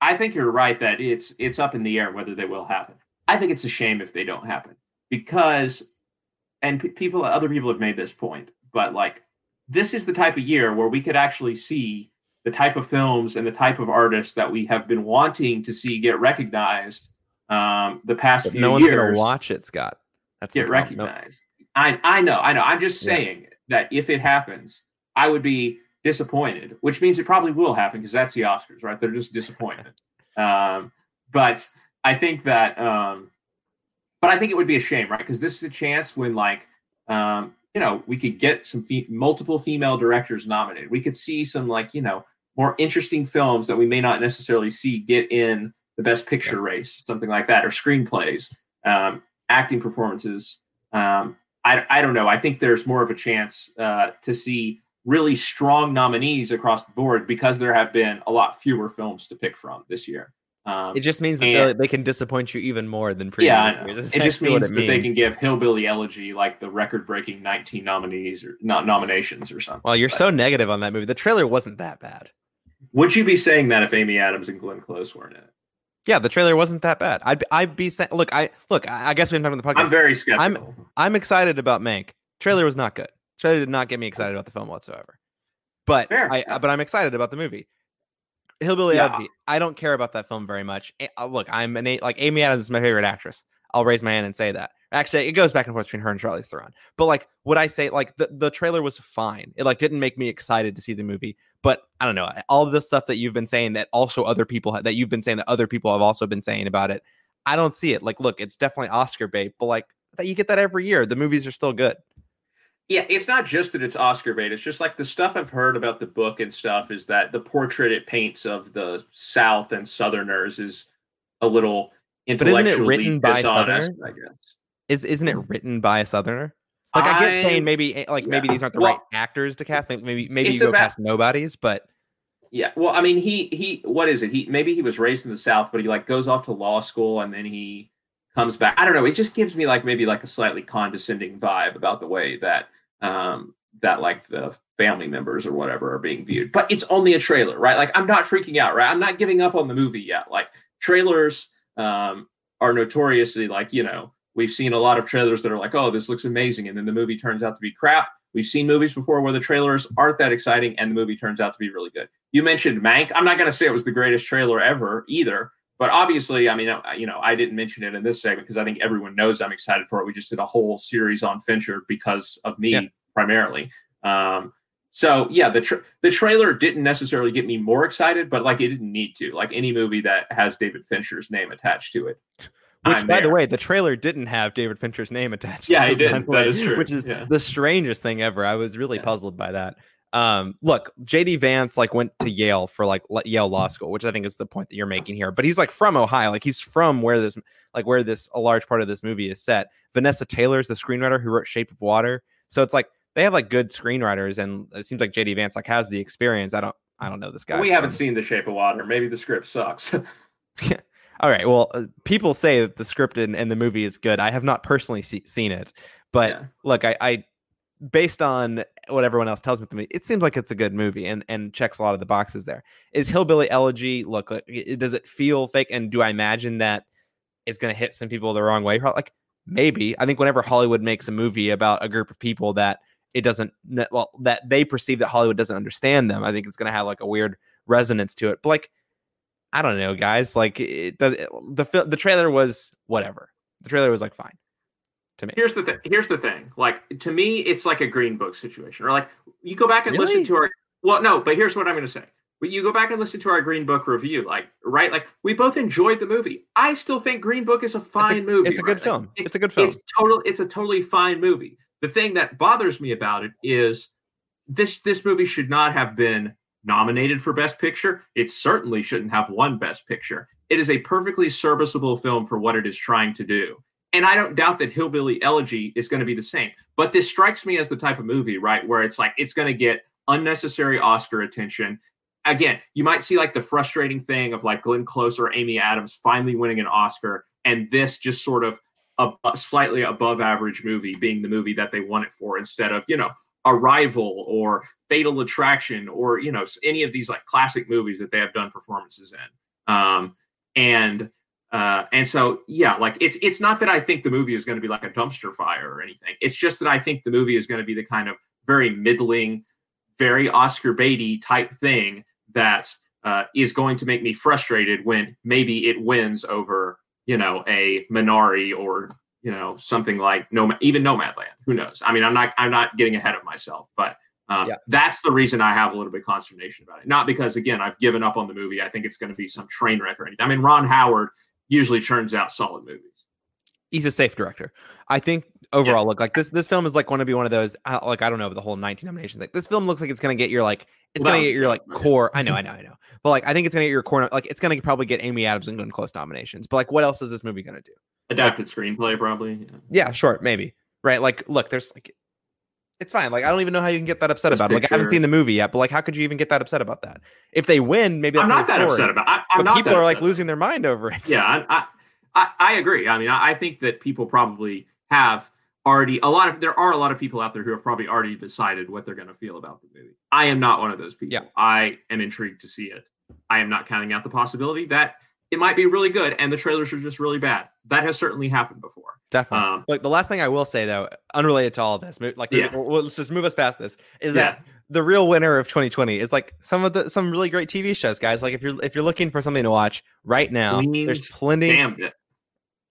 I think you're right that it's it's up in the air whether they will happen. I think it's a shame if they don't happen because, and p- people other people have made this point, but like this is the type of year where we could actually see the type of films and the type of artists that we have been wanting to see get recognized um, the past but few no one's years. gonna watch it, Scott. That's get recognized. I I know, I know. I'm just saying yeah. that if it happens, I would be disappointed, which means it probably will happen because that's the Oscars, right? They're just (laughs) disappointed. um, but I think that, um, but I think it would be a shame, right? Because this is a chance when like um, you know, we could get some fe- multiple female directors nominated. We could see some like, you know, more interesting films that we may not necessarily see get in the best picture race, something like that, or screenplays, um, acting performances. Um, I, I don't know. I think there's more of a chance uh, to see really strong nominees across the board because there have been a lot fewer films to pick from this year. Um, it just means that and, they can disappoint you even more than previous yeah, years. It just means it that means. they can give Hillbilly Elegy like the record-breaking 19 nominees or not nominations or something. Well, you're but, so negative on that movie. The trailer wasn't that bad. Would you be saying that if Amy Adams and Glenn Close weren't in it? Yeah, the trailer wasn't that bad. I'd I'd be saying, look, I look, I guess we haven't talked about the podcast. I'm very skeptical. I'm I'm excited about Mank. Trailer was not good. Trailer did not get me excited about the film whatsoever. But Fair. I but I'm excited about the movie. Hillbilly yeah. Elegy. I don't care about that film very much. Look, I'm an like Amy Adams is my favorite actress. I'll raise my hand and say that. Actually, it goes back and forth between her and Charlize Theron. But like, would I say like the, the trailer was fine? It like didn't make me excited to see the movie. But I don't know all the stuff that you've been saying that also other people that you've been saying that other people have also been saying about it. I don't see it. Like, look, it's definitely Oscar bait, but like that you get that every year. The movies are still good. Yeah, it's not just that it's Oscar bait. It's just like the stuff I've heard about the book and stuff is that the portrait it paints of the South and Southerners is a little intellectually but isn't it written by dishonest, I guess. Is isn't it written by a Southerner? Like I, I get saying maybe eh, like yeah. maybe these aren't the well, right actors to cast. Maybe maybe, maybe you go about, cast nobodies, but yeah. Well, I mean, he he what is it? He maybe he was raised in the South, but he like goes off to law school and then he comes back. I don't know. It just gives me like maybe like a slightly condescending vibe about the way that um that like the family members or whatever are being viewed. But it's only a trailer, right? Like I'm not freaking out, right? I'm not giving up on the movie yet. Like trailers um are notoriously like, you know, we've seen a lot of trailers that are like, oh, this looks amazing. And then the movie turns out to be crap. We've seen movies before where the trailers aren't that exciting and the movie turns out to be really good. You mentioned Mank. I'm not going to say it was the greatest trailer ever either, but obviously, I mean, you know, I didn't mention it in this segment because I think everyone knows I'm excited for it. We just did a whole series on Fincher because of me yeah. primarily. Um, so yeah, the tra- the trailer didn't necessarily get me more excited, but like it didn't need to. Like any movie that has David Fincher's name attached to it. Which, I'm by there. the way, the trailer didn't have David Fincher's name attached. Yeah, it did. That is true. Which is yeah. the strangest thing ever. I was really yeah. puzzled by that. Um, look, JD Vance like went to Yale for like Yale Law School, which I think is the point that you're making here. But he's like from Ohio, like he's from where this, like where this a large part of this movie is set. Vanessa Taylor's the screenwriter who wrote Shape of Water, so it's like they have like good screenwriters, and it seems like JD Vance like has the experience. I don't, I don't know this guy. We haven't seen The Shape of Water. Maybe the script sucks. (laughs) (laughs) All right. Well, uh, people say that the script and, and, the movie is good. I have not personally see, seen it, but yeah. look, I, I based on what everyone else tells me to it seems like it's a good movie and and checks a lot of the boxes there. Is Hillbilly Elegy look like does it feel fake? And do I imagine that it's gonna hit some people the wrong way? Like maybe. I think whenever Hollywood makes a movie about a group of people that it doesn't well that they perceive that Hollywood doesn't understand them, I think it's gonna have like a weird resonance to it. But like I don't know, guys. Like it does eh, the the trailer was whatever. The trailer was like fine to me. Here's the thing. Here's the thing. Like to me, it's like a Green Book situation, or like you go back and really? listen to our. Well, no, but here's what I'm going to say. But you go back and listen to our Green Book review, like right, like we both enjoyed the movie. I still think Green Book is a fine it's a, movie. It's a good right? film. It's, it's, a good film. It's total. It's a totally fine movie. The thing that bothers me about it is this this movie should not have been nominated for Best Picture. It certainly shouldn't have won Best Picture. It is a perfectly serviceable film for what it is trying to do. And I don't doubt that Hillbilly Elegy is going to be the same. But this strikes me as the type of movie, right, where it's like it's going to get unnecessary Oscar attention. Again, you might see like the frustrating thing of like Glenn Close or Amy Adams finally winning an Oscar, and this just sort of a, slightly above average movie being the movie that they won it for instead of, you know, Arrival or Fatal Attraction or, you know, any of these like classic movies that they have done performances in. Um, and uh, and so, yeah, like it's it's not that I think the movie is going to be like a dumpster fire or anything. It's just that I think the movie is going to be the kind of very middling, very Oscar baity type thing that uh, is going to make me frustrated when maybe it wins over you know a Minari or you know something like no even Nomadland. Who knows? I mean, I'm not I'm not getting ahead of myself, but um, yeah. That's the reason I have a little bit of consternation about it. Not because, again, I've given up on the movie. I think it's going to be some train wreck or anything. I mean, Ron Howard usually churns out solid movies. He's a safe director. I think overall, yeah. look like this. This film is like going to be one of those. Uh, like I don't know the whole 19 nominations. Like this film looks like it's going to get your like it's well, going to get your like core. I know, (laughs) I know, I know. But like I think it's going to get your core. Like it's going to probably get Amy Adams and Glenn Close nominations. But like, what else is this movie going to do? Adapted screenplay, probably. Yeah. yeah, sure, maybe. Right. Like, look, there's like it's fine. Like I don't even know how you can get that upset about it. Like I haven't seen the movie yet, but like how could you even get that upset about that? If they win, maybe I'm not that story. upset about. I, am not. People are like losing their mind over it. Yeah, I, I, I agree. I mean, I, I think that people probably have already a lot of there are a lot of people out there who have probably already decided what they're going to feel about the movie. I am not one of those people. Yeah. I am intrigued to see it. I am not counting out the possibility that it might be really good and the trailers are just really bad. That has certainly happened before. Definitely. Um, like the last thing I will say though, unrelated to all of this, like yeah. well, let's just move us past this, is yeah. that the real winner of 2020 is like some of the some really great TV shows, guys. Like if you're if you're looking for something to watch right now, Queen's there's plenty.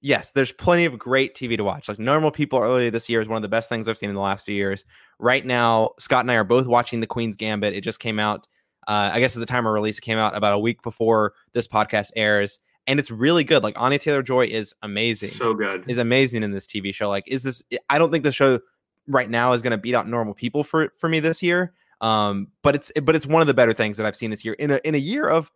Yes, there's plenty of great TV to watch. Like Normal People earlier this year is one of the best things I've seen in the last few years. Right now, Scott and I are both watching The Queen's Gambit. It just came out. Uh, I guess at the time of release, it came out about a week before this podcast airs and it's really good. Like Anya Taylor Joy is amazing. So good. Is amazing in this TV show. Like, is this? I don't think the show right now is going to beat out normal people for for me this year. Um, but it's but it's one of the better things that I've seen this year in a in a year of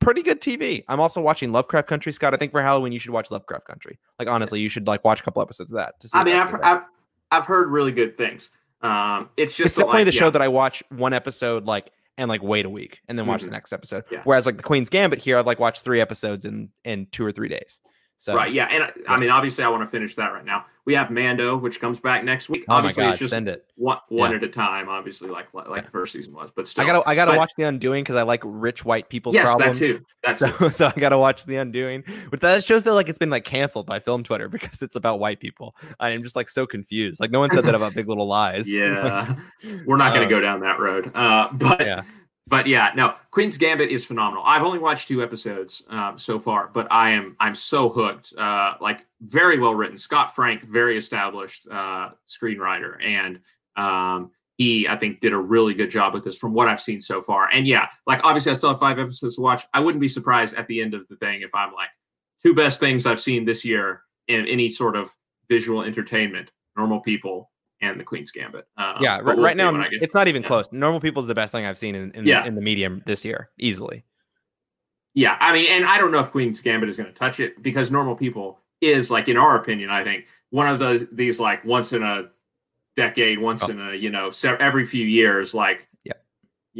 pretty good TV. I'm also watching Lovecraft Country, Scott. I think for Halloween you should watch Lovecraft Country. Like honestly, you should like watch a couple episodes of that. To see I mean, I've, I've, I've heard really good things. Um, it's just it's definitely like, the yeah. show that I watch one episode like and like wait a week and then watch mm-hmm. the next episode. Yeah. Whereas like the Queen's Gambit here, I've like watched three episodes in in two or three days. So right, yeah, and yeah. I mean, obviously, I want to finish that right now. We have Mando, which comes back next week. Oh obviously, my God, it's just send it one, one yeah. at a time. Obviously, like like yeah. the first season was, but still, I gotta I gotta but, watch The Undoing because I like rich white people's yes, problems. that too. That's so too. so I gotta watch The Undoing. But that show feel like it's been like canceled by film Twitter (laughs) because it's about white people. I am just like so confused. Like no one said that about Big Little Lies. (laughs) yeah, (laughs) we're not gonna um, go down that road. Uh, but yeah but yeah, no, Queen's Gambit is phenomenal. I've only watched two episodes um, so far, but I am I'm so hooked. Uh, like very well written. Scott Frank, very established uh, screenwriter, and um, he I think did a really good job with this from what I've seen so far. And yeah, like obviously I still have five episodes to watch. I wouldn't be surprised at the end of the thing if I'm like two best things I've seen this year in any sort of visual entertainment. Normal People and The Queen's Gambit. Um, yeah, right, we'll right now it's not even yeah. close. Normal People is the best thing I've seen in in, yeah. in the medium this year, easily. Yeah, I mean, and I don't know if Queen's Gambit is going to touch it because Normal People is like, in our opinion, I think one of those these like once in a decade, once oh. in a you know every few years, like yeah.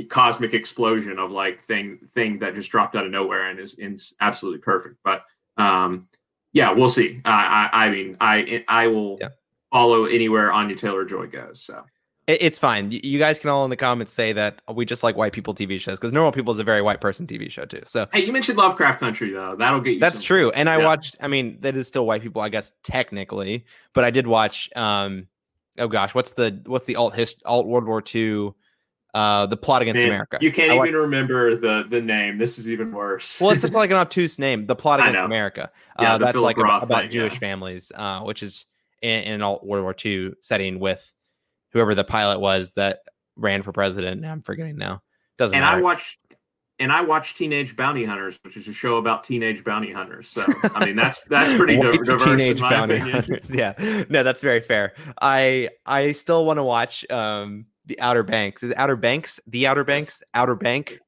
cosmic explosion of like thing thing that just dropped out of nowhere and is, is absolutely perfect. But um, yeah, we'll see. Uh, I I mean, I I will yeah. Follow anywhere Anya Taylor Joy goes. So it's fine. You guys can all in the comments say that we just like white people TV shows because Normal People is a very white person TV show too. So hey, you mentioned Lovecraft Country though. That'll get you. That's true. And yeah. I watched. I mean, that is still white people, I guess technically, but I did watch. um Oh gosh, what's the what's the alt hist alt World War II uh, the plot against Man, America. You can't even remember the the name. This is even worse. well, it's (laughs) like an obtuse name. The plot against America. Yeah, uh, that's Philip like about, about Jewish yeah. families, uh, which is in, in, an alt World War II setting with whoever the pilot was that ran for president. I'm forgetting now. Doesn't and matter. I watched and I watched Teenage Bounty Hunters, which is a show about teenage bounty hunters. So I mean that's (laughs) that's pretty diverse teenage in my bounty opinion. Hunters. (laughs) Yeah, no, that's very fair. I I still want to watch um the Outer Banks. Is Outer Banks the Outer Banks? Outer Bank.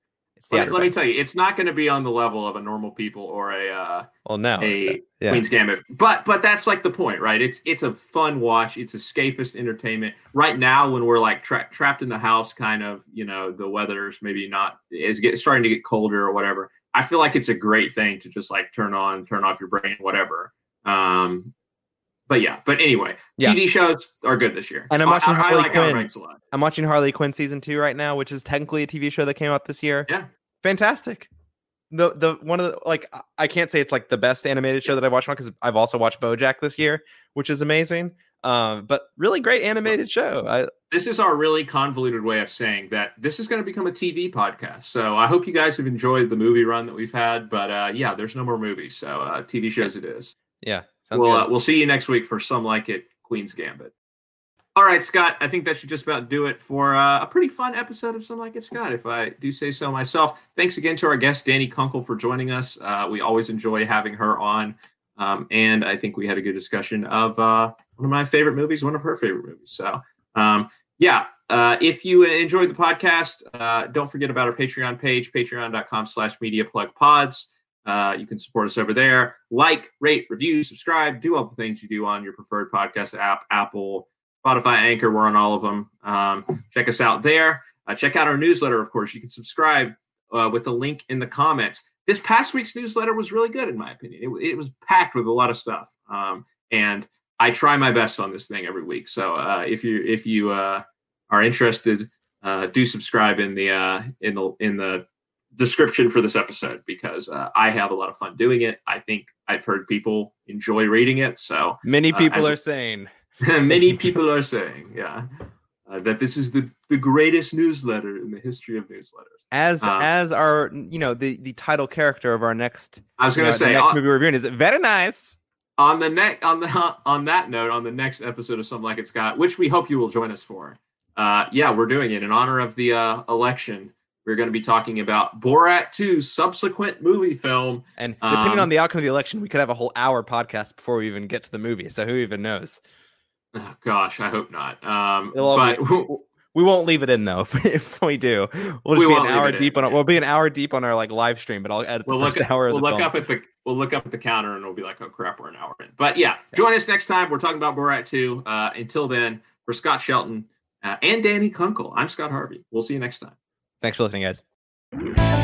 It's the let, let me tell you, it's not going to be on the level of a normal people or a uh, well, no, a yeah. Queen's Gambit. But but that's like the point, right? It's it's a fun watch. It's escapist entertainment. Right now, when we're like tra- trapped in the house, kind of, you know, the weather's maybe not is get starting to get colder or whatever. I feel like it's a great thing to just like turn on, turn off your brain, whatever. Um, but yeah, but anyway, yeah. TV shows are good this year. And I'm watching I, Harley I like Quinn. I'm watching Harley Quinn season two right now, which is technically a TV show that came out this year. Yeah, fantastic. The the one of the like I can't say it's like the best animated show that I've watched because I've also watched BoJack this year, which is amazing. Um, but really great animated show. I, this is our really convoluted way of saying that this is going to become a TV podcast. So I hope you guys have enjoyed the movie run that we've had. But uh, yeah, there's no more movies, so uh, TV shows it is. Yeah, we'll uh, we'll see you next week for some like it Queen's Gambit. All right, Scott. I think that should just about do it for uh, a pretty fun episode of Some Like It Scott, if I do say so myself. Thanks again to our guest Danny Kunkel for joining us. Uh, we always enjoy having her on, um, and I think we had a good discussion of uh, one of my favorite movies, one of her favorite movies. So, um, yeah. Uh, if you enjoyed the podcast, uh, don't forget about our Patreon page, patreon.com/slash media plug pods. Uh, you can support us over there. Like, rate, review, subscribe, do all the things you do on your preferred podcast app, Apple, Spotify, Anchor. We're on all of them. Um, check us out there. Uh, check out our newsletter, of course. You can subscribe uh, with the link in the comments. This past week's newsletter was really good, in my opinion. It, it was packed with a lot of stuff, um, and I try my best on this thing every week. So uh, if you if you uh, are interested, uh, do subscribe in the in the in the description for this episode because uh, I have a lot of fun doing it. I think I've heard people enjoy reading it. So many uh, people uh, are saying, (laughs) many people are saying, yeah, uh, that this is the the greatest newsletter in the history of newsletters. As um, as our you know the the title character of our next I was going to say next on, movie reviewing is it very nice. On the next on the (laughs) on that note, on the next episode of Something Like It's Got, which we hope you will join us for. Uh, yeah, we're doing it in honor of the uh, election we're going to be talking about Borat 2's subsequent movie film. And depending um, on the outcome of the election, we could have a whole hour podcast before we even get to the movie. So who even knows? Oh, gosh, I hope not. Um, but be, we won't leave it in though. If, (laughs) if we do, we'll just we be an hour deep in, on. We'll be an hour deep on our like live stream, but I'll edit we'll the first hour. We'll look film. up at the we'll look up at the counter and we'll be like, oh crap, we're an hour in. But yeah, join us next time. We're talking about Borat 2. Uh, until then, for Scott Shelton uh, and Danny Kunkel, I'm Scott Harvey. We'll see you next time. Thanks for listening, guys.